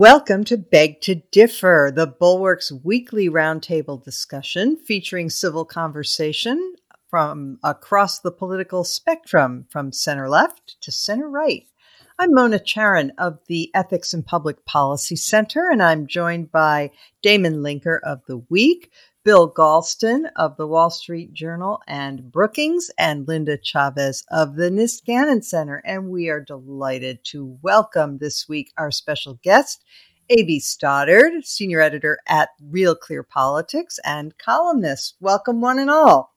Welcome to Beg to Differ, the Bulwark's weekly roundtable discussion featuring civil conversation from across the political spectrum, from center left to center right. I'm Mona Charen of the Ethics and Public Policy Center, and I'm joined by Damon Linker of The Week, Bill Galston of the Wall Street Journal and Brookings, and Linda Chavez of the Niskanen Center. And we are delighted to welcome this week our special guest, A.B. Stoddard, senior editor at Real Clear Politics and columnist. Welcome, one and all.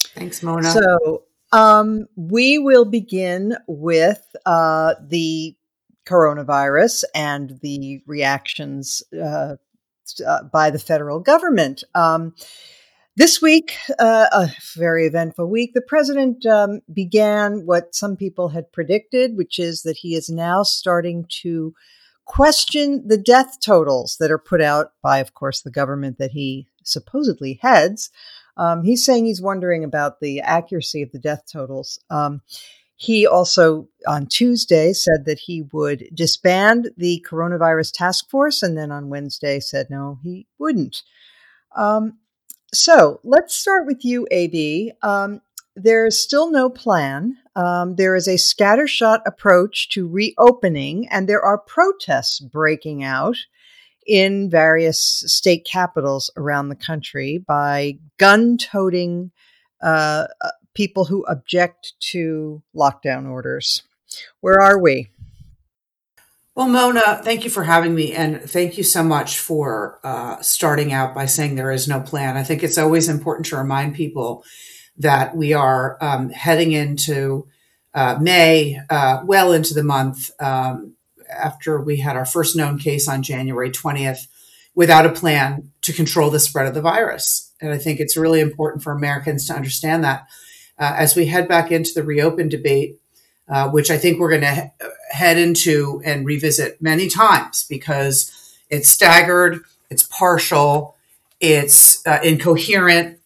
Thanks, Mona. So, um, we will begin with uh, the coronavirus and the reactions uh, uh, by the federal government. Um, this week, uh, a very eventful week, the president um, began what some people had predicted, which is that he is now starting to question the death totals that are put out by, of course, the government that he supposedly heads. Um, he's saying he's wondering about the accuracy of the death totals. Um, he also, on Tuesday, said that he would disband the coronavirus task force, and then on Wednesday said no, he wouldn't. Um, so let's start with you, AB. Um, there is still no plan. Um, there is a scattershot approach to reopening, and there are protests breaking out in various state capitals around the country by gun toting uh, people who object to lockdown orders. Where are we? Well, Mona, thank you for having me. And thank you so much for uh, starting out by saying there is no plan. I think it's always important to remind people that we are um, heading into uh, May, uh, well into the month um, after we had our first known case on January 20th, without a plan to control the spread of the virus. And I think it's really important for Americans to understand that uh, as we head back into the reopen debate, uh, which I think we're going to he- head into and revisit many times because it's staggered, it's partial, it's uh, incoherent,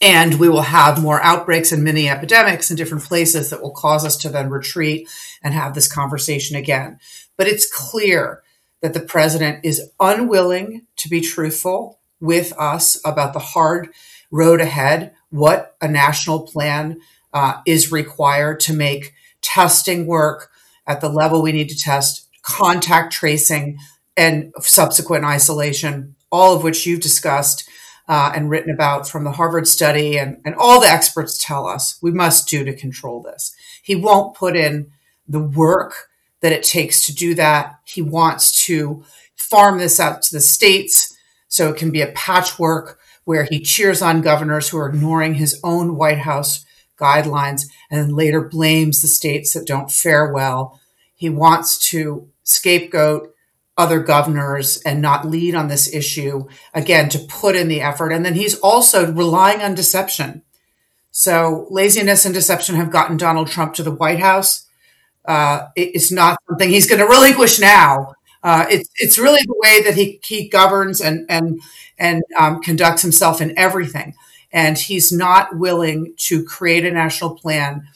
and we will have more outbreaks and mini epidemics in different places that will cause us to then retreat and have this conversation again. But it's clear that the president is unwilling to be truthful with us about the hard road ahead what a national plan uh, is required to make testing work at the level we need to test, contact tracing, and subsequent isolation, all of which you've discussed uh, and written about from the Harvard study, and, and all the experts tell us we must do to control this. He won't put in the work that it takes to do that. He wants to farm this out to the states so it can be a patchwork where he cheers on governors who are ignoring his own White House guidelines and then later blames the states that don't fare well. He wants to scapegoat other governors and not lead on this issue again to put in the effort. And then he's also relying on deception. So laziness and deception have gotten Donald Trump to the White House. Uh, it's not something he's going to relinquish now. Uh, it's it's really the way that he he governs and and and um, conducts himself in everything. And he's not willing to create a national plan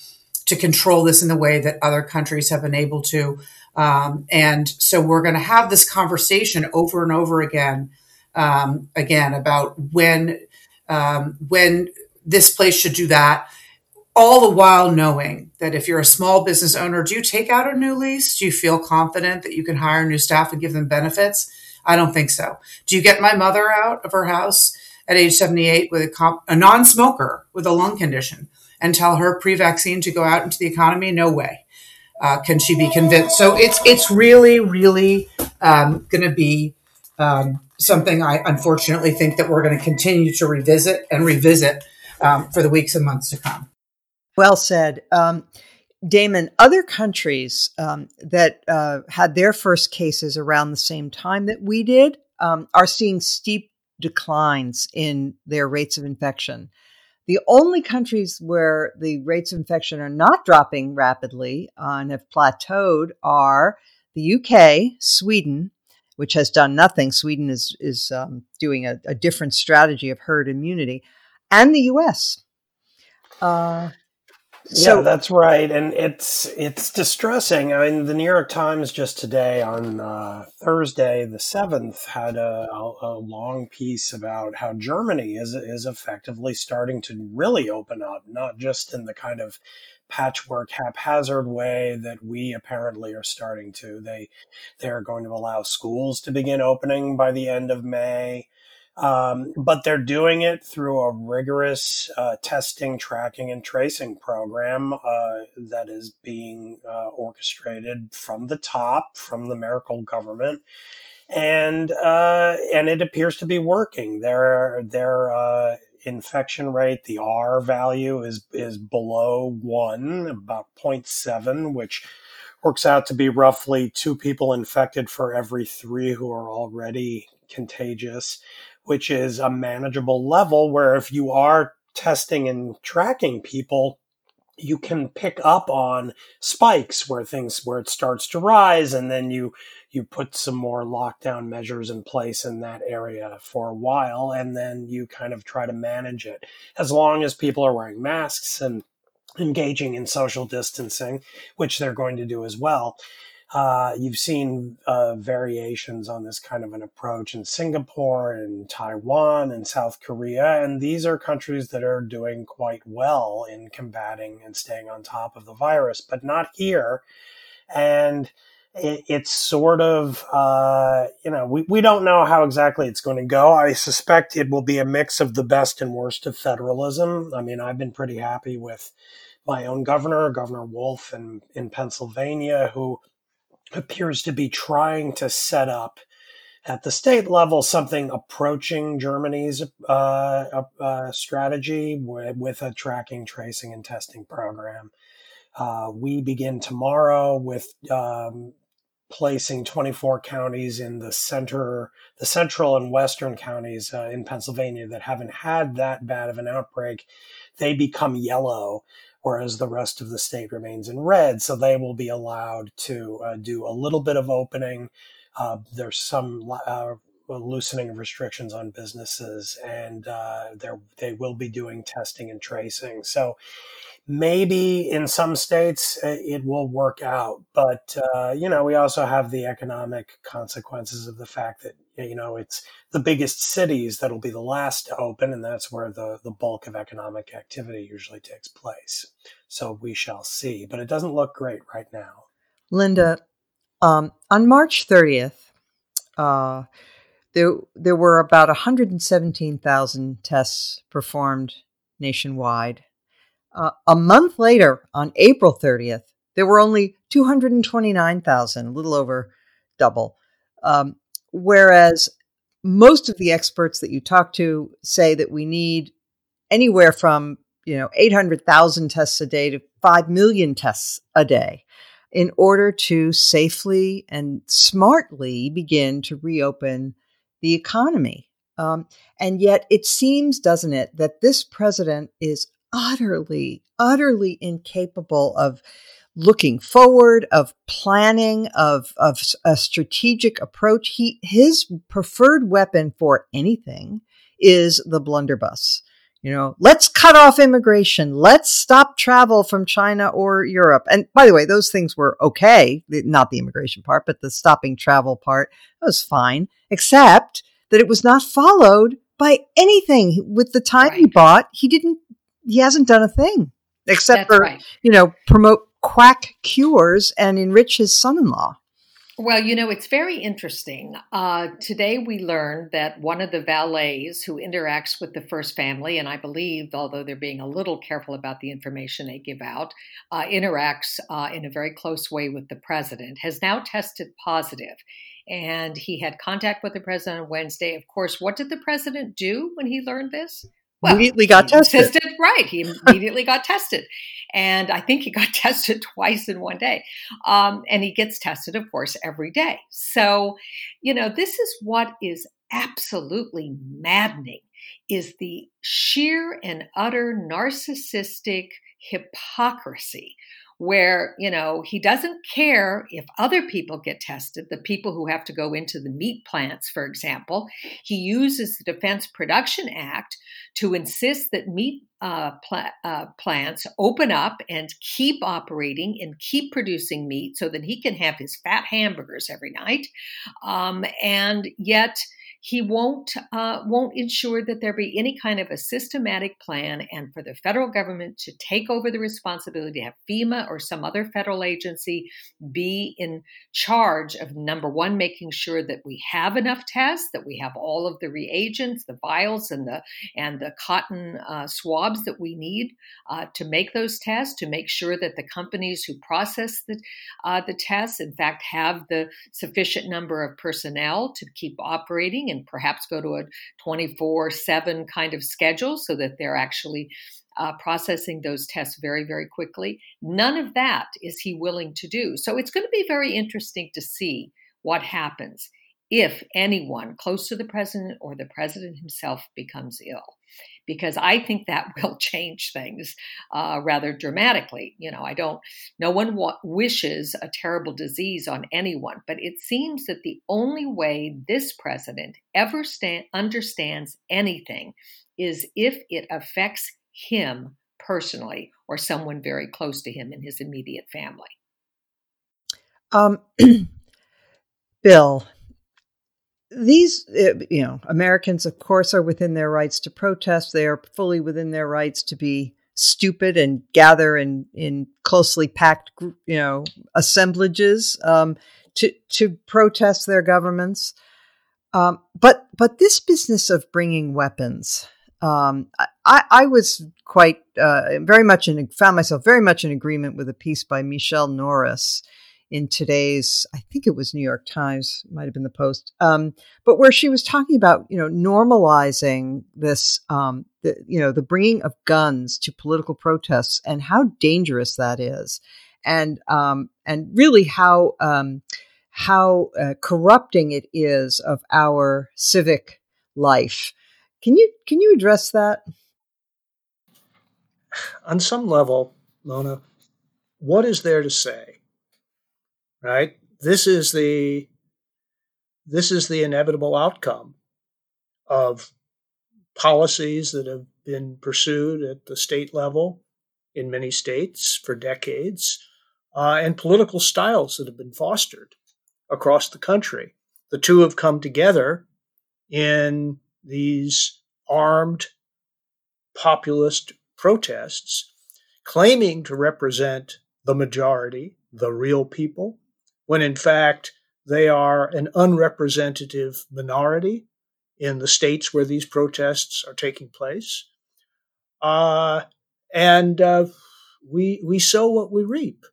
to control this in the way that other countries have been able to. Um, and so we're going to have this conversation over and over again, um, again about when um, when this place should do that all the while knowing that if you're a small business owner, do you take out a new lease? Do you feel confident that you can hire new staff and give them benefits? I don't think so. Do you get my mother out of her house at age 78 with a, comp- a non smoker with a lung condition and tell her pre vaccine to go out into the economy? No way. Uh, can she be convinced? So it's it's really really um, going to be um, something I unfortunately think that we're going to continue to revisit and revisit um, for the weeks and months to come. Well said. Um, Damon, other countries um, that uh, had their first cases around the same time that we did um, are seeing steep declines in their rates of infection. The only countries where the rates of infection are not dropping rapidly uh, and have plateaued are the UK, Sweden, which has done nothing. Sweden is is um, doing a, a, different strategy of herd immunity, and the U.S. Uh, So, yeah, that's right, and it's it's distressing. I mean, the New York Times just today on uh, Thursday, the seventh, had a, a, a, long piece about how Germany is is effectively starting to really open up, not just in the kind of patchwork, haphazard way that we apparently are starting to. They they are going to allow schools to begin opening by the end of May. Um, but they're doing it through a rigorous uh, testing, tracking, and tracing program uh, that is being uh, orchestrated from the top, from the Merkel government, and uh, and it appears to be working. Their their uh, infection rate, the R value is is below one, about 0.7, which works out to be roughly two people infected for every three who are already contagious which is a manageable level where if you are testing and tracking people, you can pick up on spikes where things where it starts to rise and then you you put some more lockdown measures in place in that area for a while and then you kind of try to manage it. As long as people are wearing masks and engaging in social distancing which they're going to do as well uh, you've seen uh, variations on this kind of an approach in Singapore and Taiwan and South Korea. And these are countries that are doing quite well in combating and staying on top of the virus, but not here. And it, it's sort of, uh, you know, we, we don't know how exactly it's going to go. I suspect it will be a mix of the best and worst of federalism. I mean, I've been pretty happy with my own governor, Governor Wolf in, in Pennsylvania, who appears to be trying to set up at the state level something approaching Germany's uh, uh, strategy with, with, a tracking, tracing, and testing program. Uh, we begin tomorrow with um, placing 24 counties in the center, the central and western counties uh, in Pennsylvania that haven't had that bad of an outbreak. They become yellow whereas the rest of the state remains in red. So they will be allowed to uh, do a little bit of opening. Uh, there's some uh, loosening of restrictions on businesses, and uh, they will be doing testing and tracing. So maybe in some states uh, it will work out, but uh, you know we also have the economic consequences of the fact that you know it's the biggest cities that'll be the last to open and that's where the, the bulk of economic activity usually takes place. So we shall see but it doesn't look great right now. Linda um, on march 30th uh, there, there were about 117000 tests performed nationwide. Uh, a month later on april 30th there were only 229000 a little over double. Um, Whereas most of the experts that you talk to say that we need anywhere from you know 800,000 tests a day to 5 million tests a day in order to safely and smartly begin to reopen the economy. Um, and yet, it seems, doesn't it, that this president is utterly, utterly incapable of looking forward, of planning, of of a strategic approach. He his preferred weapon for anything is the blunderbuss. You know, let's cut off immigration. Let's stop travel from China or Europe. And by the way, those things were okay. Not the immigration part, but the stopping travel part was fine, except that it was not followed by anything. With the time right. he bought, he didn't, he hasn't done a thing except That's for, right. you know, promote quack cures and enrich his son in law. Well, you know, it's very interesting. Uh, today we learned that one of the valets who interacts with the first family, and I believe, although they're being a little careful about the information they give out, uh, interacts uh, in a very close way with the president, has now tested positive. And he had contact with the president on Wednesday. Of course, what did the president do when he learned this? Well, immediately got tested. tested. Right. He immediately got tested. And I think he got tested twice in one day. Um, and he gets tested, of course, every day. So, you know, this is what is absolutely maddening is the sheer and utter narcissistic hypocrisy where you know he doesn't care if other people get tested the people who have to go into the meat plants for example he uses the defense production act to insist that meat uh, pl- uh, plants open up and keep operating and keep producing meat so that he can have his fat hamburgers every night. Um, and yet, he won't uh, won't ensure that there be any kind of a systematic plan and for the federal government to take over the responsibility to have FEMA or some other federal agency be in charge of number one making sure that we have enough tests that we have all of the reagents the vials and the and the cotton uh, swabs that we need uh, to make those tests to make sure that the companies who process the uh, the tests in fact have the sufficient number of personnel to keep operating and perhaps go to a 24 7 kind of schedule so that they're actually uh, processing those tests very, very quickly. None of that is he willing to do. So it's going to be very interesting to see what happens if anyone close to the president or the president himself becomes ill because I think that will change things uh, rather dramatically. You know, I don't, no one wa- wishes a terrible disease on anyone, but it seems that the only way this president ever stand, understands anything is if it affects him personally or someone very close to him in his immediate family. Um, Bill, these, uh, you know, Americans, of course, are within their rights to protest. They are fully within their rights to be stupid and gather in in closely packed, you know, assemblages um, to to protest their governments. Um, but but this business of bringing weapons, um, I, I was quite uh, very much in found myself very much in agreement with a piece by Michelle Norris in today's, I think it was New York Times, might have been the Post, um, but where she was talking about, you know, normalizing this, um, the, you know, the bringing of guns to political protests and how dangerous that is, and um, and really how um, how uh, corrupting it is of our civic life. Can you can you address that? On some level, Mona, what is there to say right? This is the this is the inevitable outcome of policies that have been pursued at the state level in many states for decades, uh, and political styles that have been fostered across the country. The two have come together in these armed populist protests, claiming to represent the majority, the real people, when in fact they are an unrepresentative minority in the states where these protests are taking place. Uh, and uh, we we sow what we reap.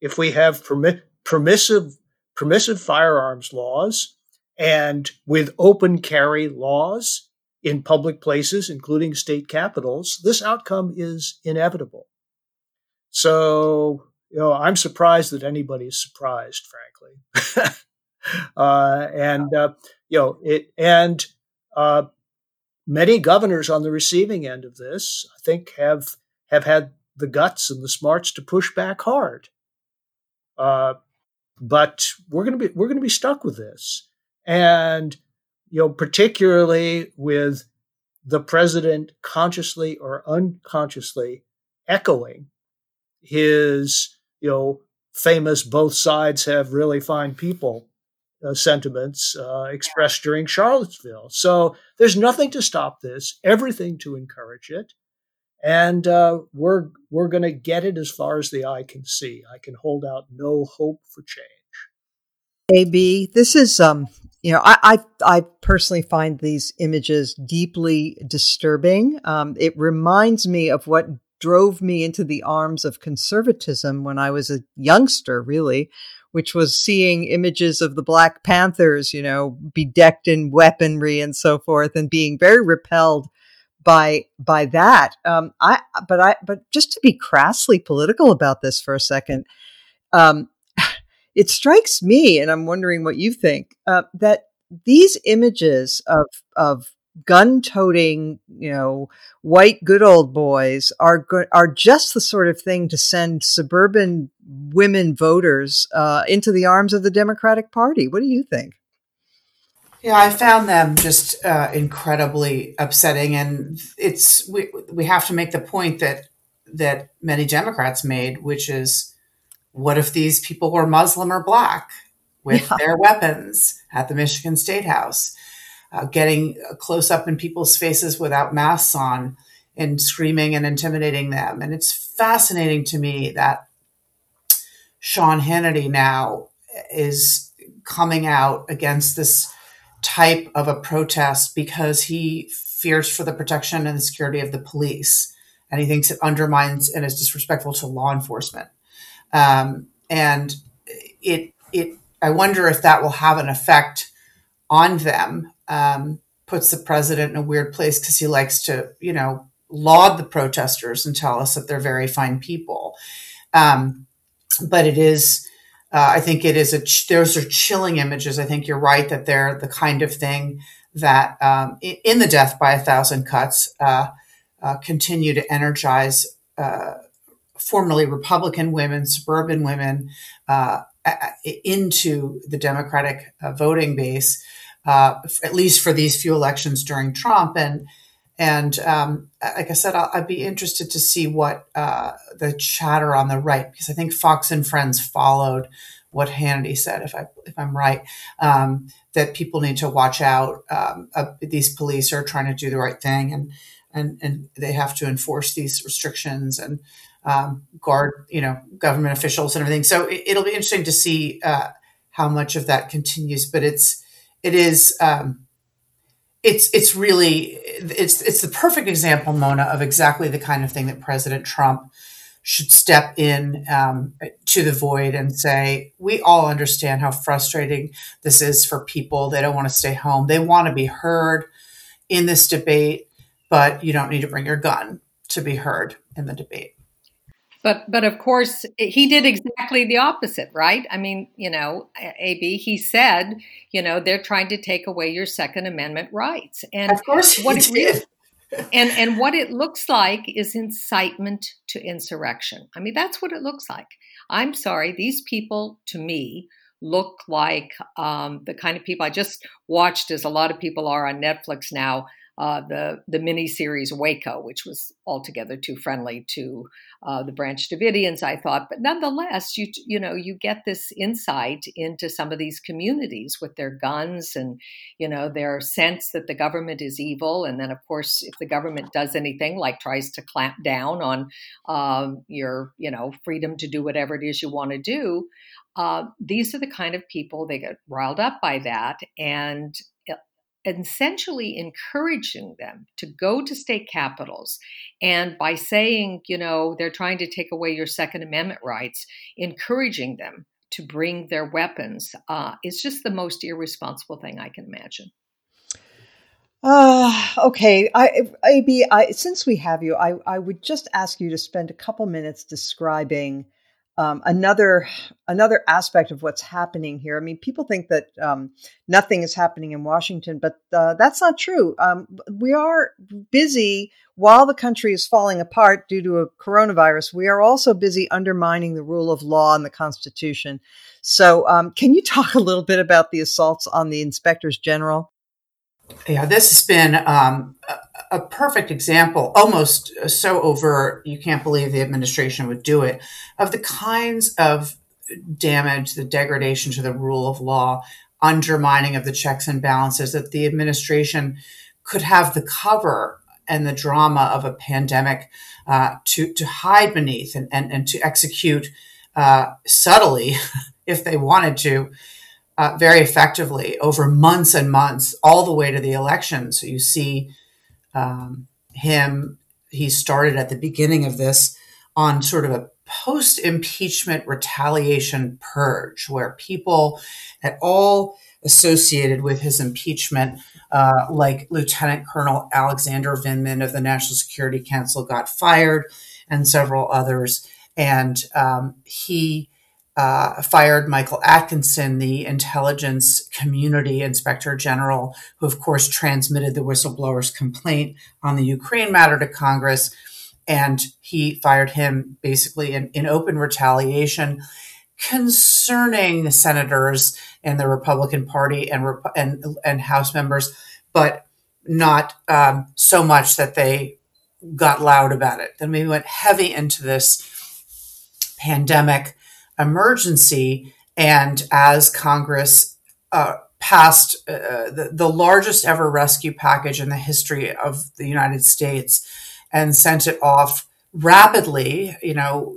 If we have permi- permissive permissive firearms laws and with open carry laws in public places, including state capitals, this outcome is inevitable. So you know, I'm surprised that anybody is surprised, frankly. uh, and uh, you know, it and uh, many governors on the receiving end of this, I think, have have had the guts and the smarts to push back hard. Uh, but we're going to be we're going to be stuck with this, and you know, particularly with the president consciously or unconsciously echoing his you know, famous both sides have really fine people uh, sentiments uh, expressed during Charlottesville. So there's nothing to stop this, everything to encourage it. And uh, we're we're going to get it as far as the eye can see. I can hold out no hope for change. AB, this is um, you know, I, I, I personally find these images deeply disturbing. Um, it reminds me of what drove me into the arms of conservatism when I was a youngster, really, which was seeing images of the Black Panthers, you know, bedecked in weaponry and so forth, and being very repelled by by that. Um, I but I but just to be crassly political about this for a second, um, it strikes me, and I'm wondering what you think uh, that these images of of gun-toting, you know, white good old boys are go- are just the sort of thing to send suburban women voters uh, into the arms of the Democratic Party. What do you think? Yeah, I found them just uh, incredibly upsetting, and it's we we have to make the point that that many Democrats made, which is, what if these people were Muslim or black with yeah. their weapons at the Michigan State House, uh, getting close up in people's faces without masks on, and screaming and intimidating them, and it's fascinating to me that Sean Hannity now is coming out against this type of a protest because he fears for the protection and the security of the police. And he thinks it undermines and is disrespectful to law enforcement. Um, and it, it, I wonder if that will have an effect on them. Um, puts the president in a weird place because he likes to, you know, laud the protesters and tell us that they're very fine people. Um, but it is, uh, I think it is a, ch- those are chilling images. I think you're right that they're the kind of thing that um, in the death by a thousand cuts uh, uh, continue to energize uh, formerly Republican women, suburban women uh, into the Democratic uh, voting base, at least for these few elections during Trump. And and um, like I said, i would be interested to see what uh, the chatter on the right, because I think Fox and Friends followed what Hannity said, if I if I'm right, um, that people need to watch out. Um, uh, these police are trying to do the right thing, and and and they have to enforce these restrictions and um, guard, you know, government officials and everything. So it, will be interesting to see uh, how much of that continues. But it's it is um, it's it's really it's it's the perfect example, Mona, of exactly the kind of thing that President Trump should step in um, to the void and say, "We all understand how frustrating this is for people. They don't want to stay home. They want to be heard in this debate, but you don't need to bring your gun to be heard in the debate." But but of course he did exactly the opposite, right? I mean, you know, AB he said, you know, they're trying to take away your Second Amendment rights, and of course what it did. and and what it looks like is incitement to insurrection. I mean, that's what it looks like. I'm sorry, these people to me look like um, the kind of people I just watched, as a lot of people are on Netflix now uh, the the miniseries Waco, which was altogether too friendly to uh, the Branch Davidians, I thought. But nonetheless, you you know you get this insight into some of these communities with their guns and you know their sense that the government is evil, and then of course if the government does anything like tries to clamp down on um, your you know freedom to do whatever it is you want to do. Uh, these are the kind of people they get riled up by that, and essentially encouraging them to go to state capitals. And by saying you know they're trying to take away your second amendment rights encouraging them to bring their weapons uh, is just the most irresponsible thing i can imagine. Uh, okay, I, AB, I, since we have you, I, I would just ask you to spend a couple minutes describing um, another another aspect of what's happening here. I mean, people think that um, nothing is happening in Washington, but uh, that's not true. Um, we are busy while the country is falling apart due to a coronavirus. We are also busy undermining the rule of law and the Constitution. So, um, can you talk a little bit about the assaults on the inspectors general? Yeah, this has been um, a, perfect example, almost so overt you can't believe the administration would do it, of the kinds of damage, the degradation to the rule of law, undermining of the checks and balances that the administration could have the cover and the drama of a pandemic uh, to, to hide beneath and, and, and to execute uh, subtly if they wanted to uh, very effectively over months and months, all the way to the election. So you see um, him, he started at the beginning of this on sort of a post impeachment retaliation purge, where people at all associated with his impeachment, uh, like Lieutenant Colonel Alexander Vindman of the National Security Council, got fired, and several others. And um, he uh, fired Michael Atkinson, the intelligence community inspector general, who, of course, transmitted the whistleblower's complaint on the Ukraine matter to Congress. And he fired him basically in, in open retaliation. concerning senators in the Republican Party and and and House members, but not um, so much that they got loud about it. Then we went heavy into this pandemic emergency, and as Congress uh, passed uh, the, the largest ever rescue package in the history of the United States and sent it off rapidly, you know,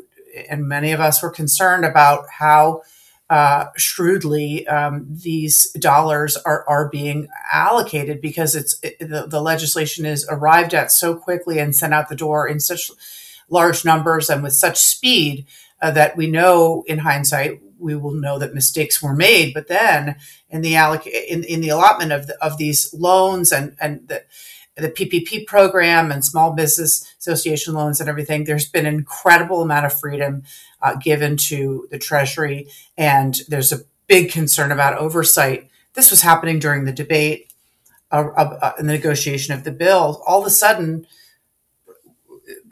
and many of us were concerned about how uh, shrewdly um, these dollars are, are being allocated because it's it, the, the legislation is arrived at so quickly and sent out the door in such large numbers and with such speed uh, that we know in hindsight we will know that mistakes were made but then in the alloc- in, in the allotment of the, of these loans and and the the PPP program and small business association loans and everything, there's been an incredible amount of freedom uh, given to the Treasury, and there's a big concern about oversight. This was happening during the debate, uh, uh, the negotiation of the bill. All of a sudden,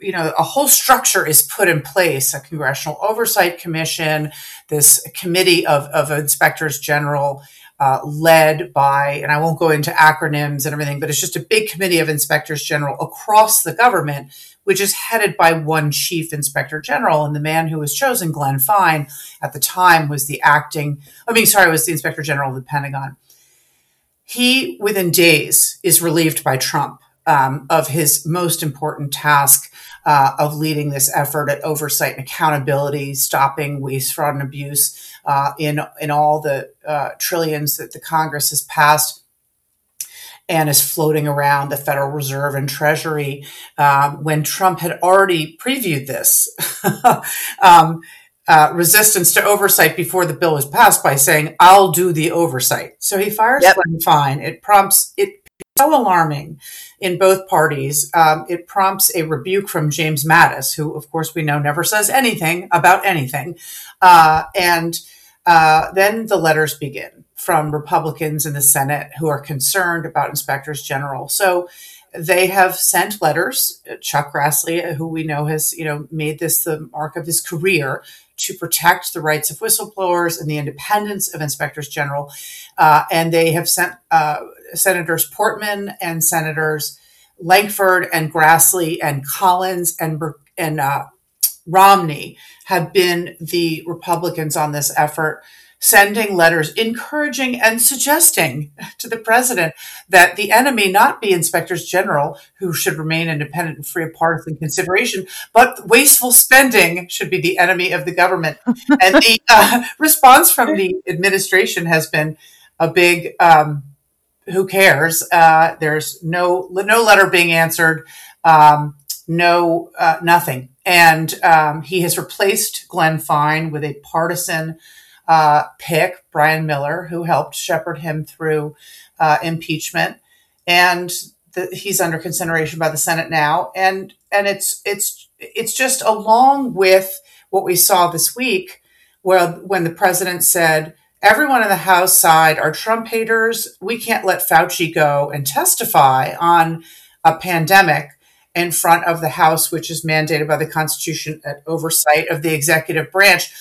you know, a whole structure is put in place a congressional oversight commission, this committee of, of inspectors general uh, led by, and I won't go into acronyms and everything, but it's just a big committee of inspectors general across the government, which is headed by one chief inspector general. And the man who was chosen, Glenn Fine, at the time was the acting, I mean, sorry, was the inspector general of the Pentagon. He, within days, is relieved by Trump um, of his most important task uh, of leading this effort at oversight and accountability, stopping waste, fraud, and abuse uh, in in all the uh, trillions that the Congress has passed and is floating around the Federal Reserve and Treasury. Um, when Trump had already previewed this. um, uh, resistance to oversight before the bill was passed by saying, "I'll do the oversight." So he fires yep. Glenn Fine. It prompts it so alarming in both parties. Um, it prompts a rebuke from James Mattis, who, of course, we know never says anything about anything, uh, and uh, then the letters begin from Republicans in the Senate who are concerned about inspectors general. So they have sent letters. Chuck Grassley, who we know has you know made this the mark of his career to protect the rights of whistleblowers and the independence of inspectors general, uh, and they have sent uh, Senators Portman and Senators Lankford and Grassley and Collins and and uh, Romney have been the Republicans on this effort, sending letters encouraging and suggesting to the president that the enemy not be inspectors general who should remain independent and free of partisan consideration, but wasteful spending should be the enemy of the government. and the uh, response from the administration has been a big, um, who cares? Uh, there's no no letter being answered. Um, no, uh, nothing. And um, he has replaced Glenn Fine with a partisan uh, pick, Brian Miller, who helped shepherd him through uh, impeachment. And the, he's under consideration by the Senate now. And and it's it's it's just along with what we saw this week, where when the president said everyone in the House side are Trump haters. We can't let Fauci go and testify on a pandemic in front of the House, which is mandated by the Constitution at oversight of the executive branch.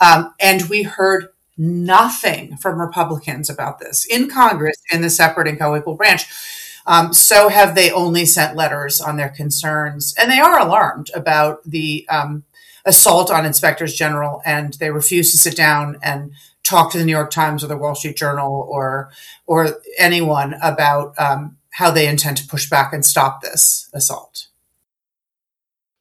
Um, and we heard nothing from Republicans about this in Congress in the separate and co-equal branch. Um, so have they only sent letters on their concerns, and they are alarmed about the um, assault on inspectors general, and they refuse to sit down and talk to the New York Times or the Wall Street Journal or or anyone about um, how they intend to push back and stop this assault.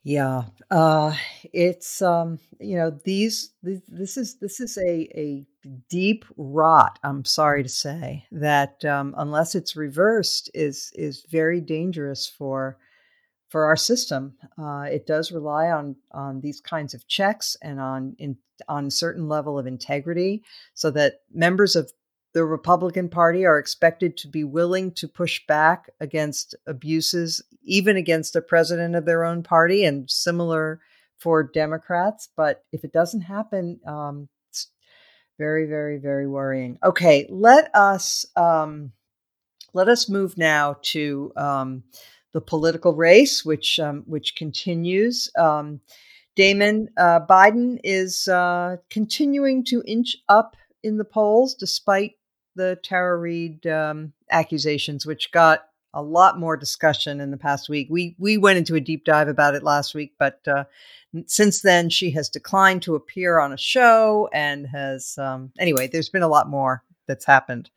Yeah, uh, it's um, you know these this is this is a a deep rot. I'm sorry to say that um, unless it's reversed, is is very dangerous for for our system. Uh, it does rely on on these kinds of checks and on in, on certain level of integrity, so that members of the Republican Party are expected to be willing to push back against abuses, even against a president of their own party, and similar for Democrats. But if it doesn't happen, um, it's very, very, very worrying. Okay, let us um, let us move now to um, the political race, which um, which continues. Um, Damon, uh, Biden is uh, continuing to inch up in the polls despite the Tara Reade um, accusations, which got a lot more discussion in the past week. We we went into a deep dive about it last week, but uh, since then she has declined to appear on a show and has um, anyway. There's been a lot more that's happened.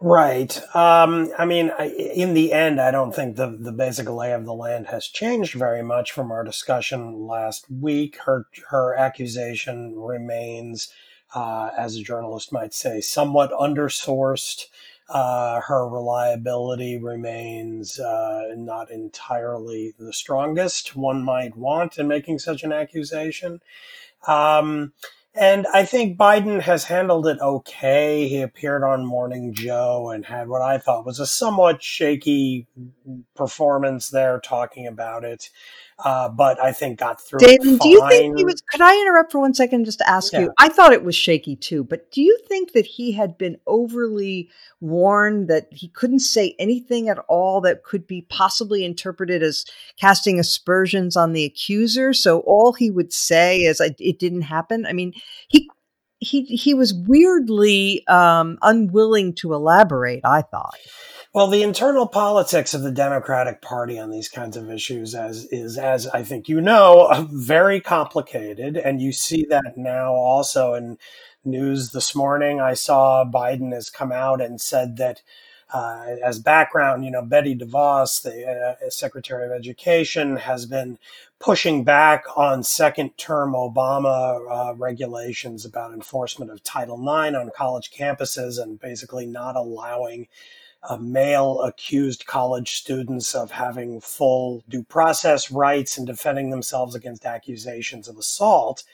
Right. Um, I mean, I, in the end, I don't think the, the basic lay of the land has changed very much from our discussion last week. Her her accusation remains, uh, as a journalist might say, somewhat undersourced. Uh, her reliability remains uh, not entirely the strongest one might want in making such an accusation. Um, and I think Biden has handled it okay. He appeared on Morning Joe and had what I thought was a somewhat shaky performance there talking about it uh, but I think got through. David, do you think he was? Could I interrupt for one second just to ask yeah. you? I thought it was shaky too, but do you think that he had been overly warned that he couldn't say anything at all that could be possibly interpreted as casting aspersions on the accuser? So all he would say is, "It didn't happen." I mean, he he he was weirdly um, unwilling to elaborate. I thought. Well, the internal politics of the Democratic Party on these kinds of issues as is, as I think you know, very complicated, and you see that now also in news this morning. I saw Biden has come out and said that. Uh, as background, you know, Betsy DeVos, the uh, Secretary of Education, has been pushing back on second term Obama uh, regulations about enforcement of Title IX on college campuses and basically not allowing uh, male accused college students of having full due process rights and defending themselves against accusations of assault.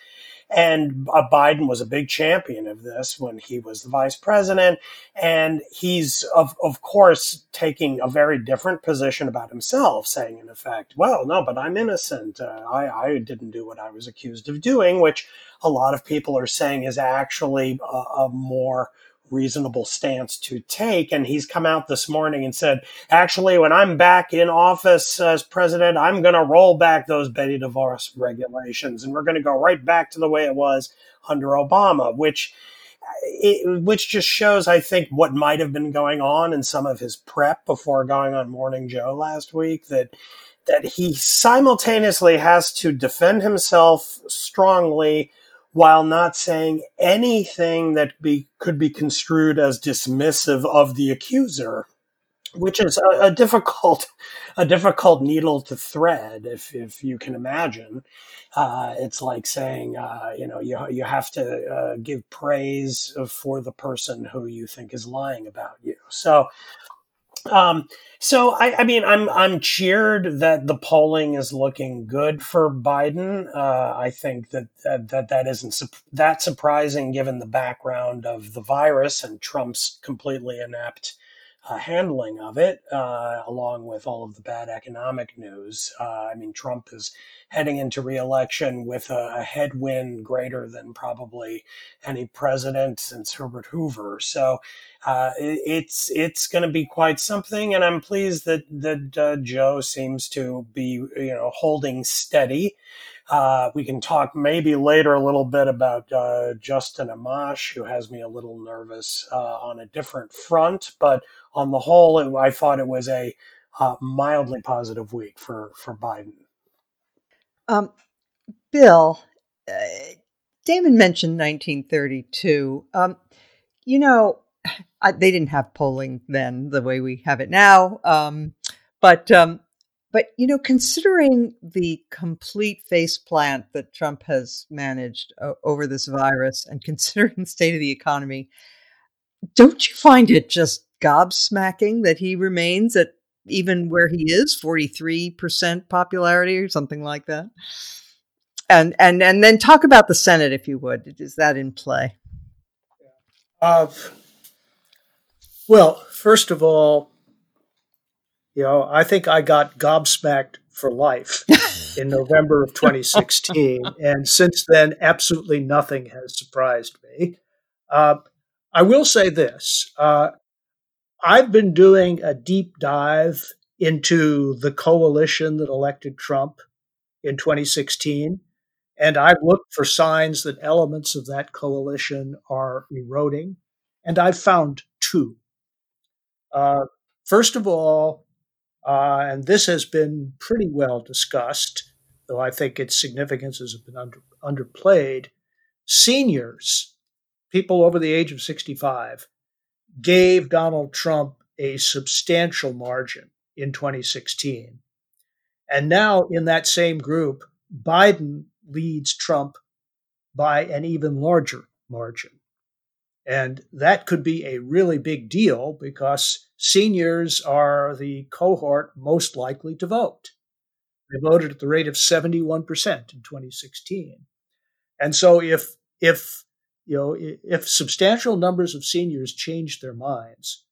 And uh, Biden was a big champion of this when he was the vice president. And he's, of, of course, taking a very different position about himself, saying, in effect, well, no, but I'm innocent. Uh, I, I didn't do what I was accused of doing, which a lot of people are saying is actually a, a more reasonable stance to take. And he's come out this morning and said, actually, when I'm back in office as president, I'm going to roll back those Betsy DeVos regulations and we're going to go right back to the way it was under Obama, which. It, which just shows, I think, what might have been going on in some of his prep before going on Morning Joe last week. That that he simultaneously has to defend himself strongly while not saying anything that be, could be construed as dismissive of the accuser, which is a, a difficult a difficult needle to thread, if if you can imagine. Uh, it's like saying, uh, you know, you you have to uh, give praise for the person who you think is lying about you. So um, so I, I, mean, I'm I'm cheered that the polling is looking good for Biden. Uh, I think that, that that that isn't su- that surprising given the background of the virus and Trump's completely inept uh, handling of it, uh, along with all of the bad economic news. Uh, I mean, Trump is heading into reelection with a, a, headwind greater than probably any president since Herbert Hoover. So uh, it, it's it's going to be quite something, and I'm pleased that that uh, Joe seems to be you know holding steady. Uh, we can talk maybe later a little bit about uh, Justin Amash, who has me a little nervous uh, on a different front. But on the whole, it, I thought it was a uh, mildly positive week for for Biden. Um, Bill, uh, Damon mentioned 1932. Um, you know, I, they didn't have polling then the way we have it now. Um, but um, but, you know, considering the complete face plant that Trump has managed over this virus and considering the state of the economy, don't you find it just gobsmacking that he remains at even where he is 43% popularity or something like that? And and and then talk about the Senate if you would. Is that in play? Uh, well, first of all, you know, I think I got gobsmacked for life in November of 2016. and since then, absolutely nothing has surprised me. Uh, I will say this uh, I've been doing a deep dive into the coalition that elected Trump in 2016. And I've looked for signs that elements of that coalition are eroding. And I've found two. Uh, first of all, uh, and this has been pretty well discussed, though I think its significance has been under, underplayed. Seniors, people over the age of 65, gave Donald Trump a substantial margin in 2016. And now, in that same group, Biden leads Trump by an even larger margin. And that could be a really big deal because seniors are the cohort most likely to vote. They voted at the rate of 71% in 2016. And so if if you know if substantial numbers of seniors change their minds,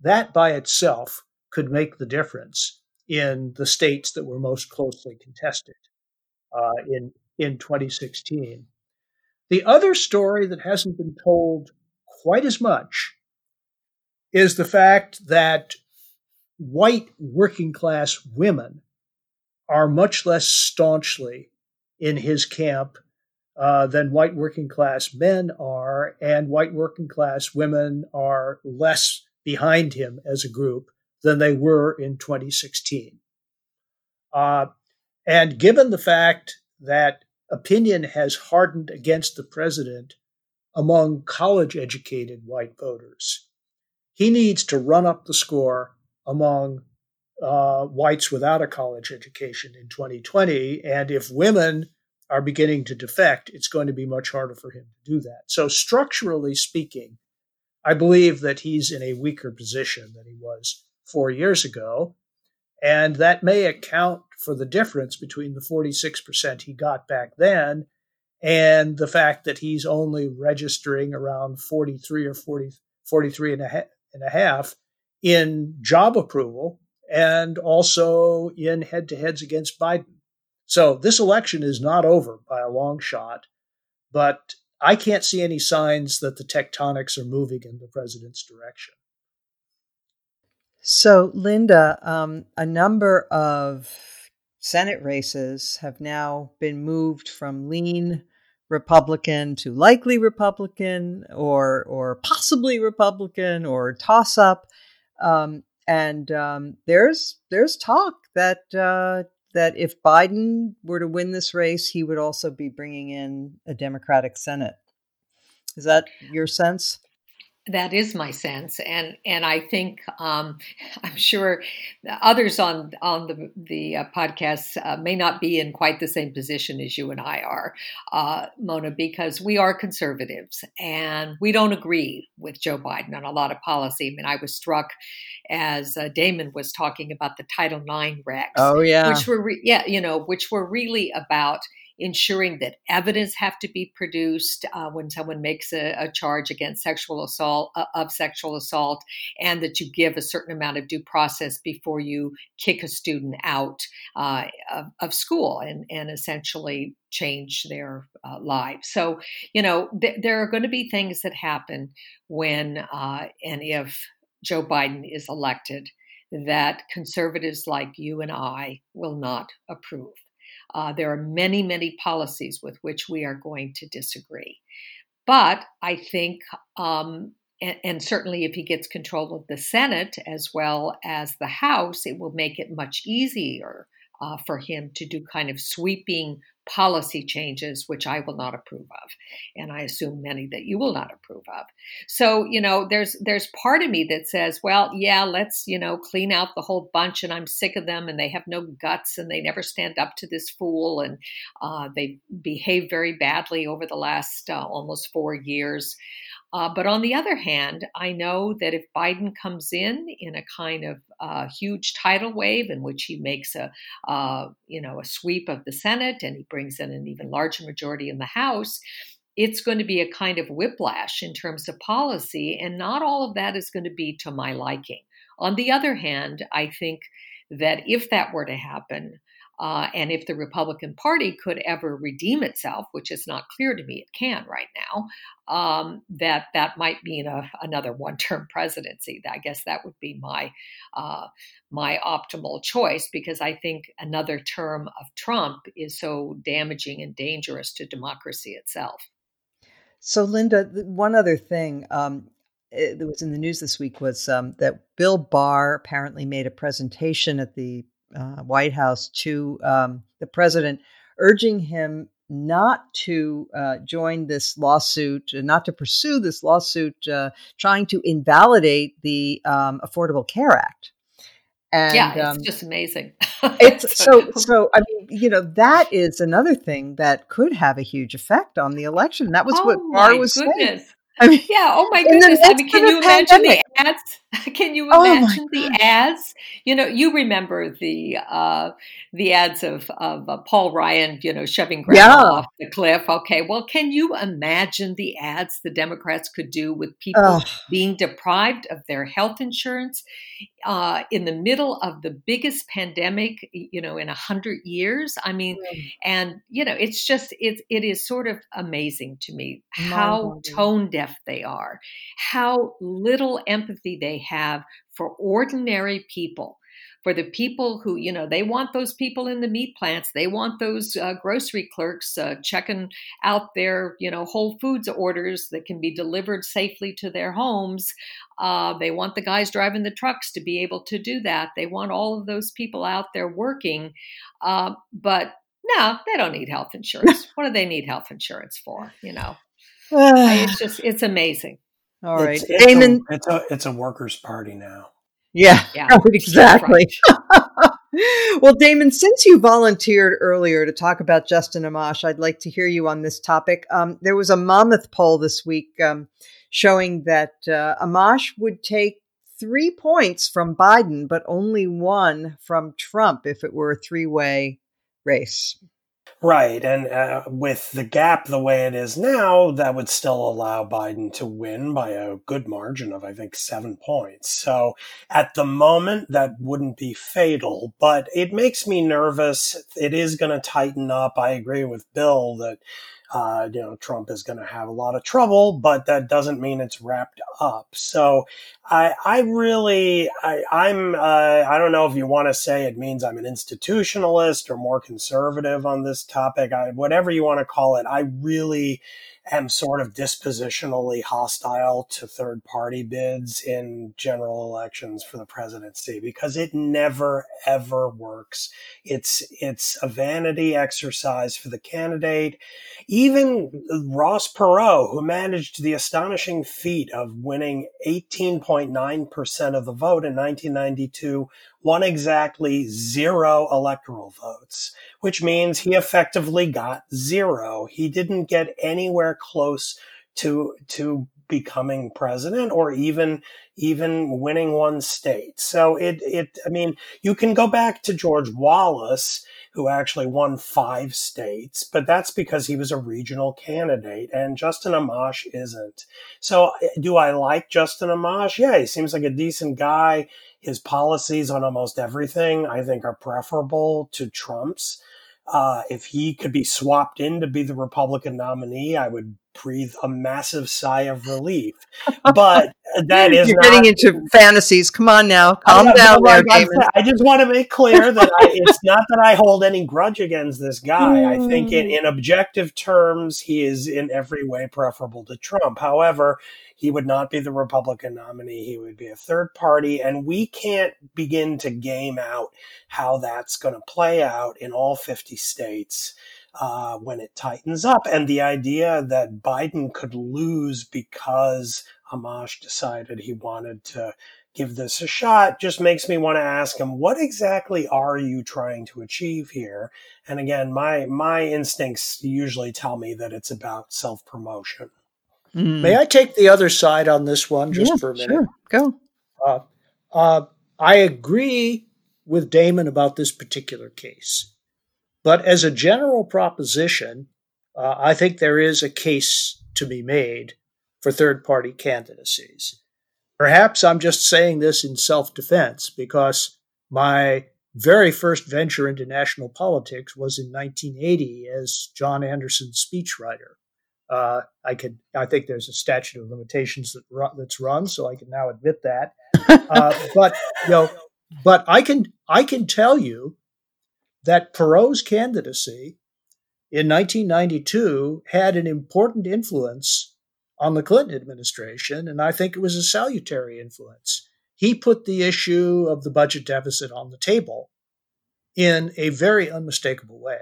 that by itself could make the difference in the states that were most closely contested uh, in in 2016. The other story that hasn't been told quite as much is the fact that white working class women are much less staunchly in his camp uh, than white working class men are, and white working class women are less behind him as a group than they were in 2016. Uh, and given the fact that opinion has hardened against the president among college educated white voters, he needs to run up the score among uh, whites without a college education in 2020. And if women are beginning to defect, it's going to be much harder for him to do that. So, structurally speaking, I believe that he's in a weaker position than he was four years ago. And that may account for the difference between the 46% he got back then and the fact that he's only registering around 43 or 40, 43 and a, half, and a half in job approval and also in head to heads against Biden. So this election is not over by a long shot, but I can't see any signs that the tectonics are moving in the president's direction. So, Linda, um, a number of Senate races have now been moved from lean Republican to likely Republican or or possibly Republican or toss up. Um, and um, there's there's talk that uh, that if Biden were to win this race, he would also be bringing in a Democratic Senate. Is that your sense? That is my sense, and and I think um, I'm sure others on on the the uh, podcast uh, may not be in quite the same position as you and I are, uh, Mona, because we are conservatives and we don't agree with Joe Biden on a lot of policy. I mean, I was struck as uh, Damon was talking about the Title IX regs. Oh yeah, which were re- yeah, you know, which were really about ensuring that evidence have to be produced uh, when someone makes a, a, charge against sexual assault uh, of sexual assault and that you give a certain amount of due process before you kick a student out uh, of, of, school and, and essentially change their uh, lives. So you know th- there are going to be things that happen when uh, and if joe biden is elected that conservatives like you and i will not approve uh, there are many, many policies with which we are going to disagree. But I think, um, and, and, certainly if he gets control of the Senate as well as the House, it will make it much easier uh, for him to do kind of sweeping policy changes, which I will not approve of, and I assume many that you will not approve of. So, you know, there's there's part of me that says, well, yeah, let's you know clean out the whole bunch, and I'm sick of them, and they have no guts, and they never stand up to this fool, and uh, they behave very badly over the last uh, almost four years. Uh, but on the other hand, I know that if Biden comes in in a kind of uh, huge tidal wave in which he makes a uh, you know a sweep of the Senate and he brings in an even larger majority in the House, it's going to be a kind of whiplash in terms of policy, and not all of that is going to be to my liking. On the other hand, I think that if that were to happen, uh, and if the Republican Party could ever redeem itself, which is not clear to me it can right now, um, that that might mean a, another one-term presidency. I guess that would be my uh, my optimal choice because I think another term of Trump is so damaging and dangerous to democracy itself. So, Linda, one other thing um, that was in the news this week was um, that Bill Barr apparently made a presentation at the uh, White House to um, the president, urging him not to uh, join this lawsuit, not to pursue this lawsuit, uh, trying to invalidate the um, Affordable Care Act. And, yeah, it's um, just amazing. it's so so. I mean, you know, that is another thing that could have a huge effect on the election. That was oh what Barr was goodness. saying. I mean, yeah. Oh my goodness. I mean, can you imagine the ads? Can you oh imagine oh the ads? You know, you remember the uh, the ads of of uh, Paul Ryan, you know, shoving grandma yeah. off the cliff. Okay, well, can you imagine the ads the Democrats could do with people oh. being deprived of their health insurance uh, in the middle of the biggest pandemic, you know, in a hundred years? I mean, mm. and you know, it's just it it is sort of amazing to me how tone deaf they are, how little empathy they have for ordinary people for the people who, you know, they want those people in the meat plants. They want those uh, grocery clerks uh, checking out their, you know, Whole Foods orders that can be delivered safely to their homes. Uh, they want the guys driving the trucks to be able to do that. They want all of those people out there working. Uh, but no, they don't need health insurance. what do they need health insurance for? You know, it's just, it's amazing. All right, it's, it's Damon. A, it's a it's a workers' party now. Yeah, yeah exactly. well, Damon, since you volunteered earlier to talk about Justin Amash, I'd like to hear you on this topic. Um, there was a Monmouth poll this week um, showing that uh, Amash would take three points from Biden, but only one from Trump if it were a three way race. Right. And uh, with the gap the way it is now, that would still allow Biden to win by a good margin of, I think, seven points. So at the moment, that wouldn't be fatal, but it makes me nervous. It is going to tighten up. I agree with Bill that uh, you know, Trump is going to have a lot of trouble, but that doesn't mean it's wrapped up. So I, I really, I, I'm, uh, I don't know if you want to say it means I'm an institutionalist or more conservative on this topic. I, whatever you want to call it, I really am sort of dispositionally hostile to third party bids in general elections for the presidency because it never ever works. It's it's a vanity exercise for the candidate. Even Ross Perot, who managed the astonishing feat of winning 18.9% of the vote in 1992 won exactly zero electoral votes, which means he effectively got zero. He didn't get anywhere close to, to becoming president or even even winning one state. So it it I mean, you can go back to George Wallace who actually won 5 states, but that's because he was a regional candidate and Justin Amash isn't. So eh, do I like Justin Amash? Yeah, he seems like a decent guy. His policies on almost everything, I think, are preferable to Trump's. Uh, if he could be swapped in to be the Republican nominee, I would breathe a massive sigh of relief. But that is You're not, getting into fantasies. Come on now, calm down there, Damon. I just want to make clear that I, it's not that I hold any grudge against this guy. I think in, mm. in objective terms, he is in every way preferable to Trump. However, he would not be the Republican nominee. He would be a third party. And we can't begin to game out how that's going to play out in all 50 states. Uh, when it tightens up. And the idea that Biden could lose because Amash decided he wanted to give this a shot just makes me want to ask him, what exactly are you trying to achieve here? And again, my, my instincts usually tell me that it's about self promotion. Mm. May I take the other side on this one just yeah, for a minute? Sure. Go. Uh, uh, I agree with Damon about this particular case. But as a general proposition, uh, I think there is a case to be made for third party candidacies. Perhaps I'm just saying this in self defense because my very first venture into national politics was in 1980 as John Anderson's speechwriter. Uh, I could, I think there's a statute of limitations that that's run, so I can now admit that. Uh, but you know, but I can, I can tell you that Perot's candidacy in 1992 had an important influence on the Clinton administration, and I think it was a salutary influence. He put the issue of the budget deficit on the table in a very unmistakable way.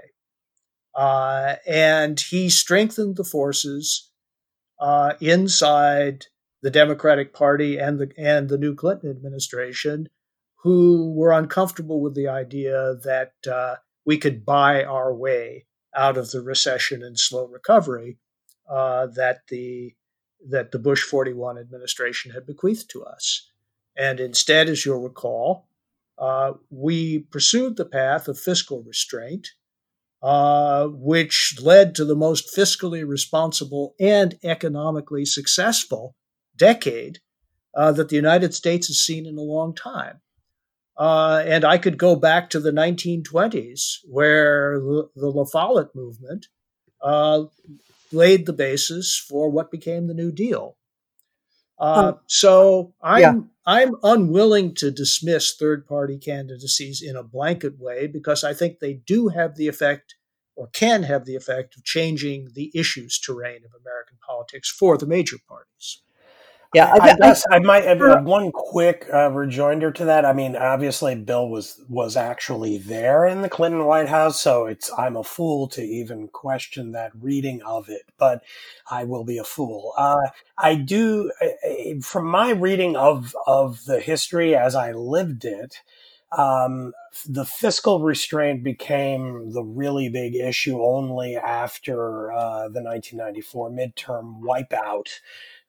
Uh, and he strengthened the forces uh, inside the Democratic Party and the and the new Clinton administration, who were uncomfortable with the idea that uh, we could buy our way out of the recession and slow recovery uh, that the that the Bush 41 administration had bequeathed to us. And instead, as you'll recall, uh, we pursued the path of fiscal restraint, uh, which led to the most fiscally responsible and economically successful decade uh, that the United States has seen in a long time. Uh, and I could go back to the 1920s, where the, the La Follette movement uh, laid the basis for what became the New Deal. Uh, um, so I'm yeah. I'm unwilling to dismiss third party candidacies in a blanket way because I think they do have the effect or can have the effect of changing the issues terrain of American politics for the major parties. Yeah, I, I guess I, I might have one quick uh, rejoinder to that. I mean, obviously, Bill was was actually there in the Clinton White House, so it's I'm a fool to even question that reading of it. But I will be a fool. Uh, I do, from my reading of of the history as I lived it. Um, the fiscal restraint became the really big issue only after uh, the 1994 midterm wipeout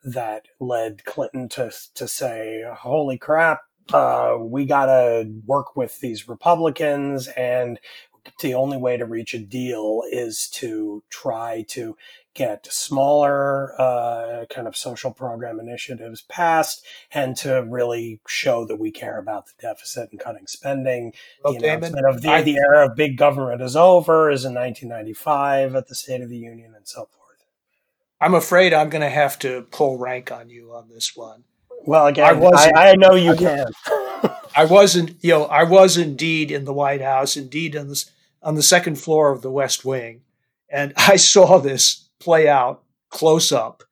that led Clinton to to say, "Holy crap, uh, we got to work with these Republicans, and the only way to reach a deal is to try to get smaller uh, kind of social program initiatives passed and to really show that we care about the deficit and cutting spending. Well, the Damon, announcement of the, I, the era of big government is over is in 1995 at the State of the Union and so forth. I'm afraid I'm going to have to pull rank on you on this one. Well, again, I, was I, I know you I, can. I wasn't, you know, I was indeed in the White House, indeed on the on the second floor of the West Wing, and I saw this play out close up.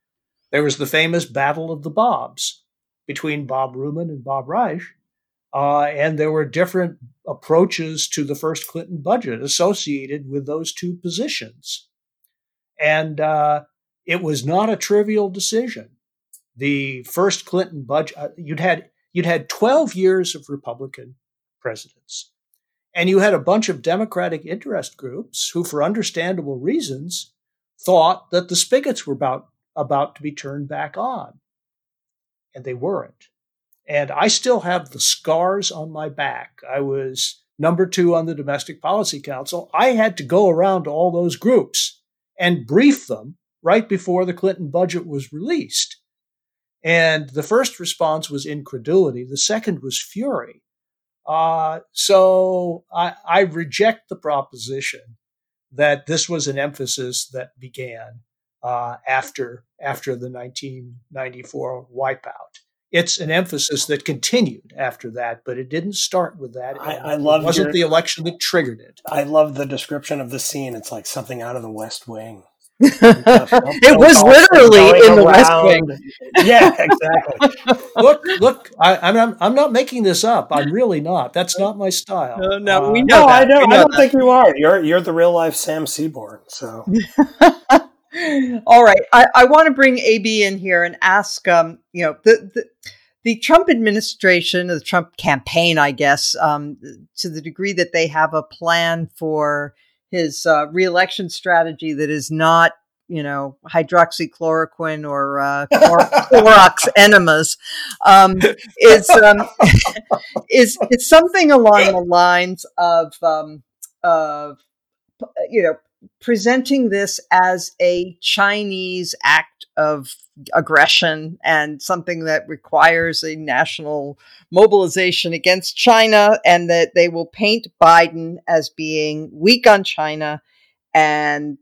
There was the famous Battle of the Bobs between Bob Rubin and Bob Reich, uh, and there were different approaches to the first Clinton budget associated with those two positions. And uh, it was not a trivial decision. The first Clinton budget, uh, you'd had you'd had 12 years of Republican presidents, and you had a bunch of Democratic interest groups who, for understandable reasons, thought that the spigots were about about to be turned back on, and they weren't. And I still have the scars on my back. I was number two on the Domestic Policy Council. I had to go around to all those groups and brief them right before the Clinton budget was released. And the first response was incredulity. The second was fury. Uh, so I, I reject the proposition that this was an emphasis that began uh, after after the 1994 wipeout. It's an emphasis that continued after that, but it didn't start with that. I, I love it wasn't your, the election that triggered it. I love the description of the scene. It's like something out of the West Wing it was literally in the West Wing. yeah, exactly. look, look, I, am I'm, I'm not making this up. I'm really not. That's not my style. No, no, uh, we know. No. I know. know I don't that. think you are. You're you're the real life Sam Seaborn. So. All right, I, I want to bring AB in here and ask. Um, you know, the, the the Trump administration, the Trump campaign, I guess, um, to the degree that they have a plan for his uh, reelection strategy that is not you know hydroxychloroquine or uh, Clorox enemas um, is um, is is something along the lines of um, of you know presenting this as a Chinese act of aggression and something that requires a national mobilization against China, and that they will paint Biden as being weak on China. And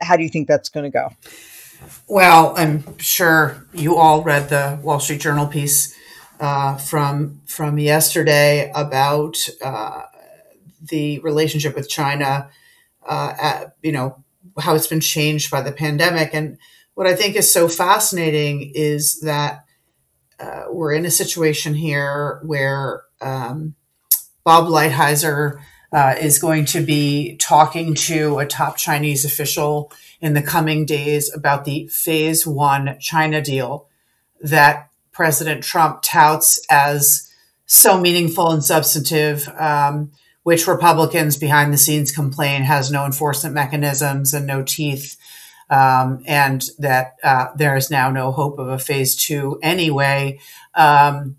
how do you think that's going to go? Well, I'm sure you all read the Wall Street Journal piece uh, from from yesterday about uh, the relationship with China. Uh, at, you know how it's been changed by the pandemic, and what I think is so fascinating is that uh, we're in a situation here where um, Bob Lighthizer uh, is going to be talking to a top Chinese official in the coming days about the phase one China deal that President Trump touts as so meaningful and substantive, um, which Republicans behind the scenes complain has no enforcement mechanisms and no teeth. Um, and that uh, there is now no hope of a phase two anyway. Um,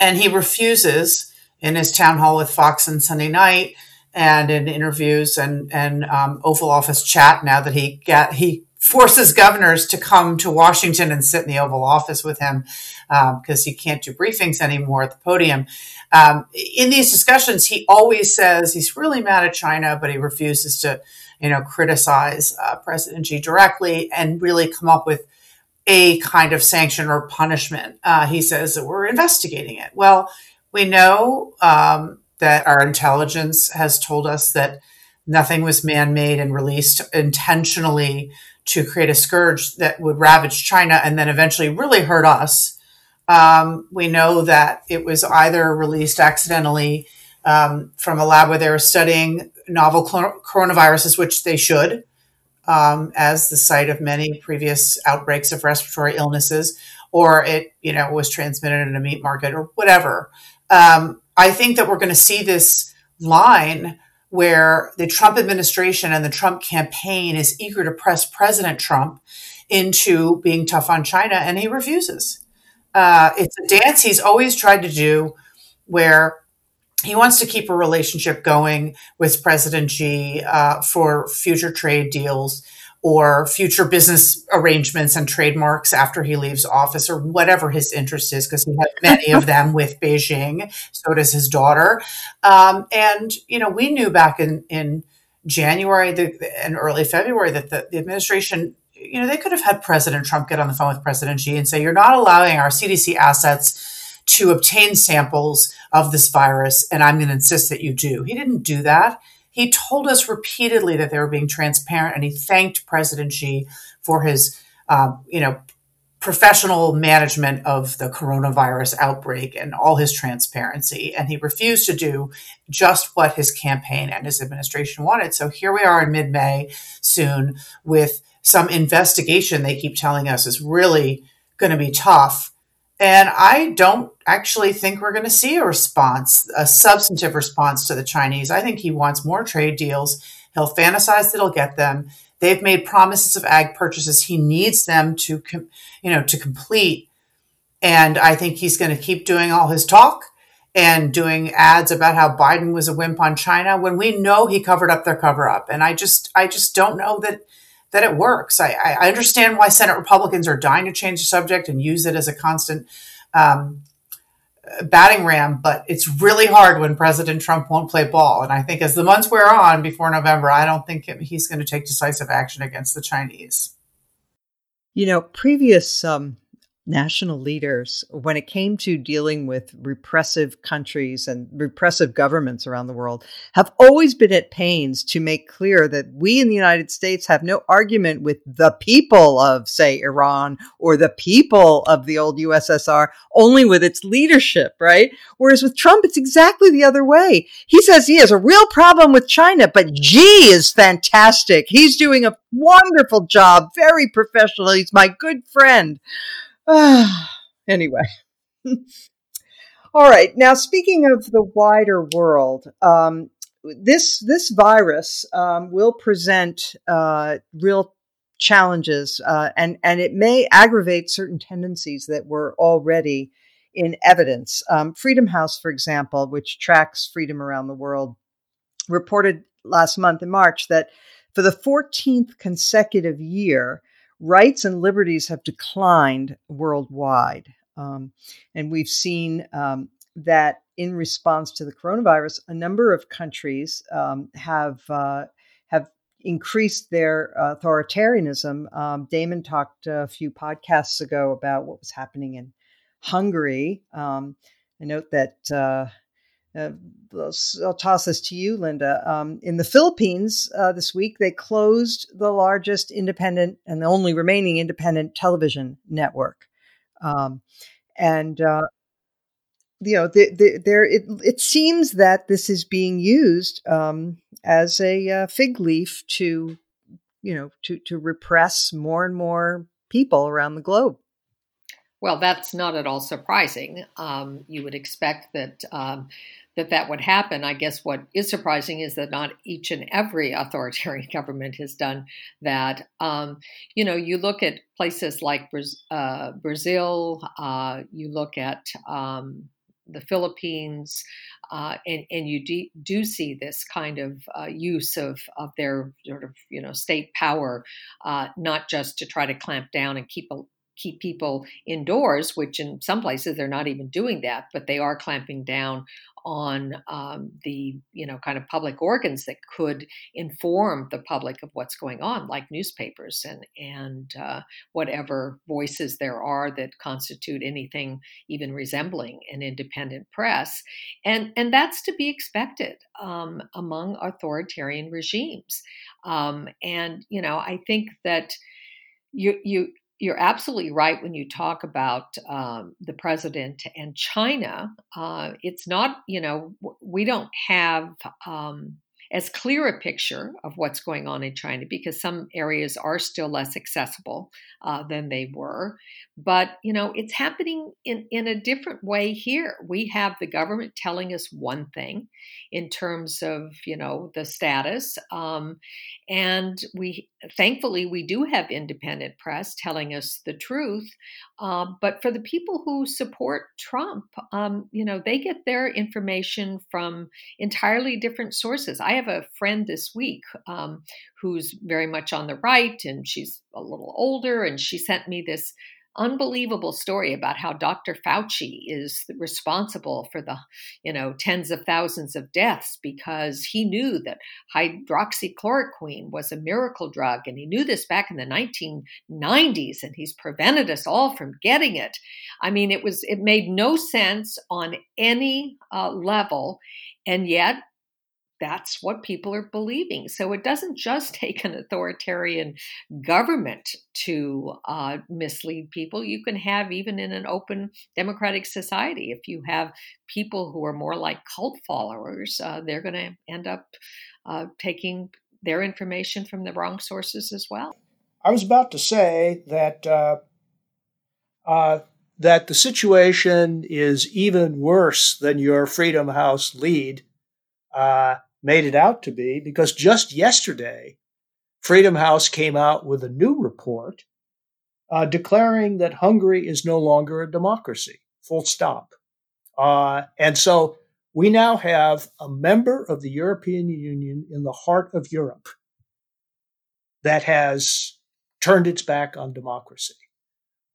and he refuses in his town hall with Fox and Sunday Night and in interviews and and um, Oval Office chat. Now that he get he forces governors to come to Washington and sit in the Oval Office with him because um, he can't do briefings anymore at the podium. Um, in these discussions, he always says he's really mad at China, but he refuses to, you know, criticize uh, President Xi directly and really come up with a kind of sanction or punishment. Uh, he says that we're investigating it. Well, we know um, that our intelligence has told us that nothing was man made and released intentionally to create a scourge that would ravage China and then eventually really hurt us. Um, we know that it was either released accidentally um, from a lab where they were studying novel coronaviruses, which they should, um, as the site of many previous outbreaks of respiratory illnesses, or it, you know, was transmitted in a meat market or whatever. Um, I think that we're going to see this line where the Trump administration and the Trump campaign is eager to press President Trump into being tough on China, and he refuses. Uh, it's a dance he's always tried to do where he wants to keep a relationship going with President Xi uh, for future trade deals or future business arrangements and trademarks after he leaves office or whatever his interest is, because he has many of them with Beijing. So does his daughter. Um, and, you know, we knew back in, in January the, and early February that the, the administration you know, they could have had President Trump get on the phone with President Xi and say, you're not allowing our CDC assets to obtain samples of this virus, and I'm going to insist that you do. He didn't do that. He told us repeatedly that they were being transparent, and he thanked President Xi for his, um, you know, professional management of the coronavirus outbreak and all his transparency. And he refused to do just what his campaign and his administration wanted. So here we are in mid May soon with some investigation they keep telling us is really going to be tough and I don't actually think we're going to see a response, a substantive response to the Chinese. I think he wants more trade deals. He'll fantasize that he'll get them. They've made promises of ag purchases. He needs them to, you know, to complete. And I think he's going to keep doing all his talk and doing ads about how Biden was a wimp on China when we know he covered up their cover up. And I just, I just don't know that that it works. I, I understand why Senate Republicans are dying to change the subject and use it as a constant um, batting ram, but it's really hard when President Trump won't play ball. And I think as the months wear on before November, I don't think he's going to take decisive action against the Chinese. You know, previous um, national leaders when it came to dealing with repressive countries and repressive governments around the world have always been at pains to make clear that we in the United States have no argument with the people of say Iran or the people of the old USSR only with its leadership right? Whereas with Trump it's exactly the other way. He says he has a real problem with China but Xi is fantastic. He's doing a wonderful job very professional. He's my good friend anyway. All right. Now, speaking of the wider world, um, this this virus um, will present uh, real challenges, uh, and and it may aggravate certain tendencies that were already in evidence. Um, freedom House, for example, which tracks freedom around the world, reported last month in March that for the 14th consecutive year, rights and liberties have declined worldwide. Um, and we've seen um, that in response to the coronavirus, a number of countries um, have uh, have increased their authoritarianism. Um, Damon talked a few podcasts ago about what was happening in Hungary. Um, I note that. Uh, uh, I'll toss this to you, Linda. Um, in the Philippines uh, this week, they closed the largest independent and the only remaining independent television network. Um, and uh, you know, the, the, there it it seems that this is being used um, as a uh, fig leaf to, you know, to to repress more and more people around the globe. Well, that's not at all surprising. Um, you would expect that um, that that would happen. I guess what is surprising is that not each and every authoritarian government has done that. Um, you know, you look at places like uh, Brazil, uh, you look at um, the Philippines, uh, and, and you do, do, see this kind of uh, use of, of their sort of you know state power, uh, not just to try to clamp down and keep a, keep people indoors, which in some places they're not even doing that, but they are clamping down on um, the you know kind of public organs that could inform the public of what's going on, like newspapers and and uh, whatever voices there are that constitute anything even resembling an independent press, and and that's to be expected um, among authoritarian regimes, um, and you know I think that you you you're absolutely right when you talk about um, the president and China. Uh, it's not, you know, we don't have um, as clear a picture of what's going on in China because some areas are still less accessible uh, than they were. But, you know, it's happening in, in a different way here. We have the government telling us one thing in terms of, you know, the status. Um, and we, thankfully, we do have independent press telling us the truth. Uh, but for the people who support Trump, um, you know, they get their information from entirely different sources. I have a friend this week um, who's very much on the right and she's a little older, and she sent me this unbelievable story about how Dr. Fauci is responsible for the, you know, tens of thousands of deaths because he knew that hydroxychloroquine was a miracle drug and he knew this back in the 1990s and he's prevented us all from getting it. I mean, it was it made no sense on any uh, level and yet that's what people are believing. So it doesn't just take an authoritarian government to uh, mislead people. You can have, even in an open democratic society, if you have people who are more like cult followers, uh, they're going to end up uh, taking their information from the wrong sources as well. I was about to say that uh, uh, that the situation is even worse than your Freedom House lead. Uh, made it out to be because just yesterday, Freedom House came out with a new report uh, declaring that Hungary is no longer a democracy, full stop. Uh, and so we now have a member of the European Union in the heart of Europe that has turned its back on democracy.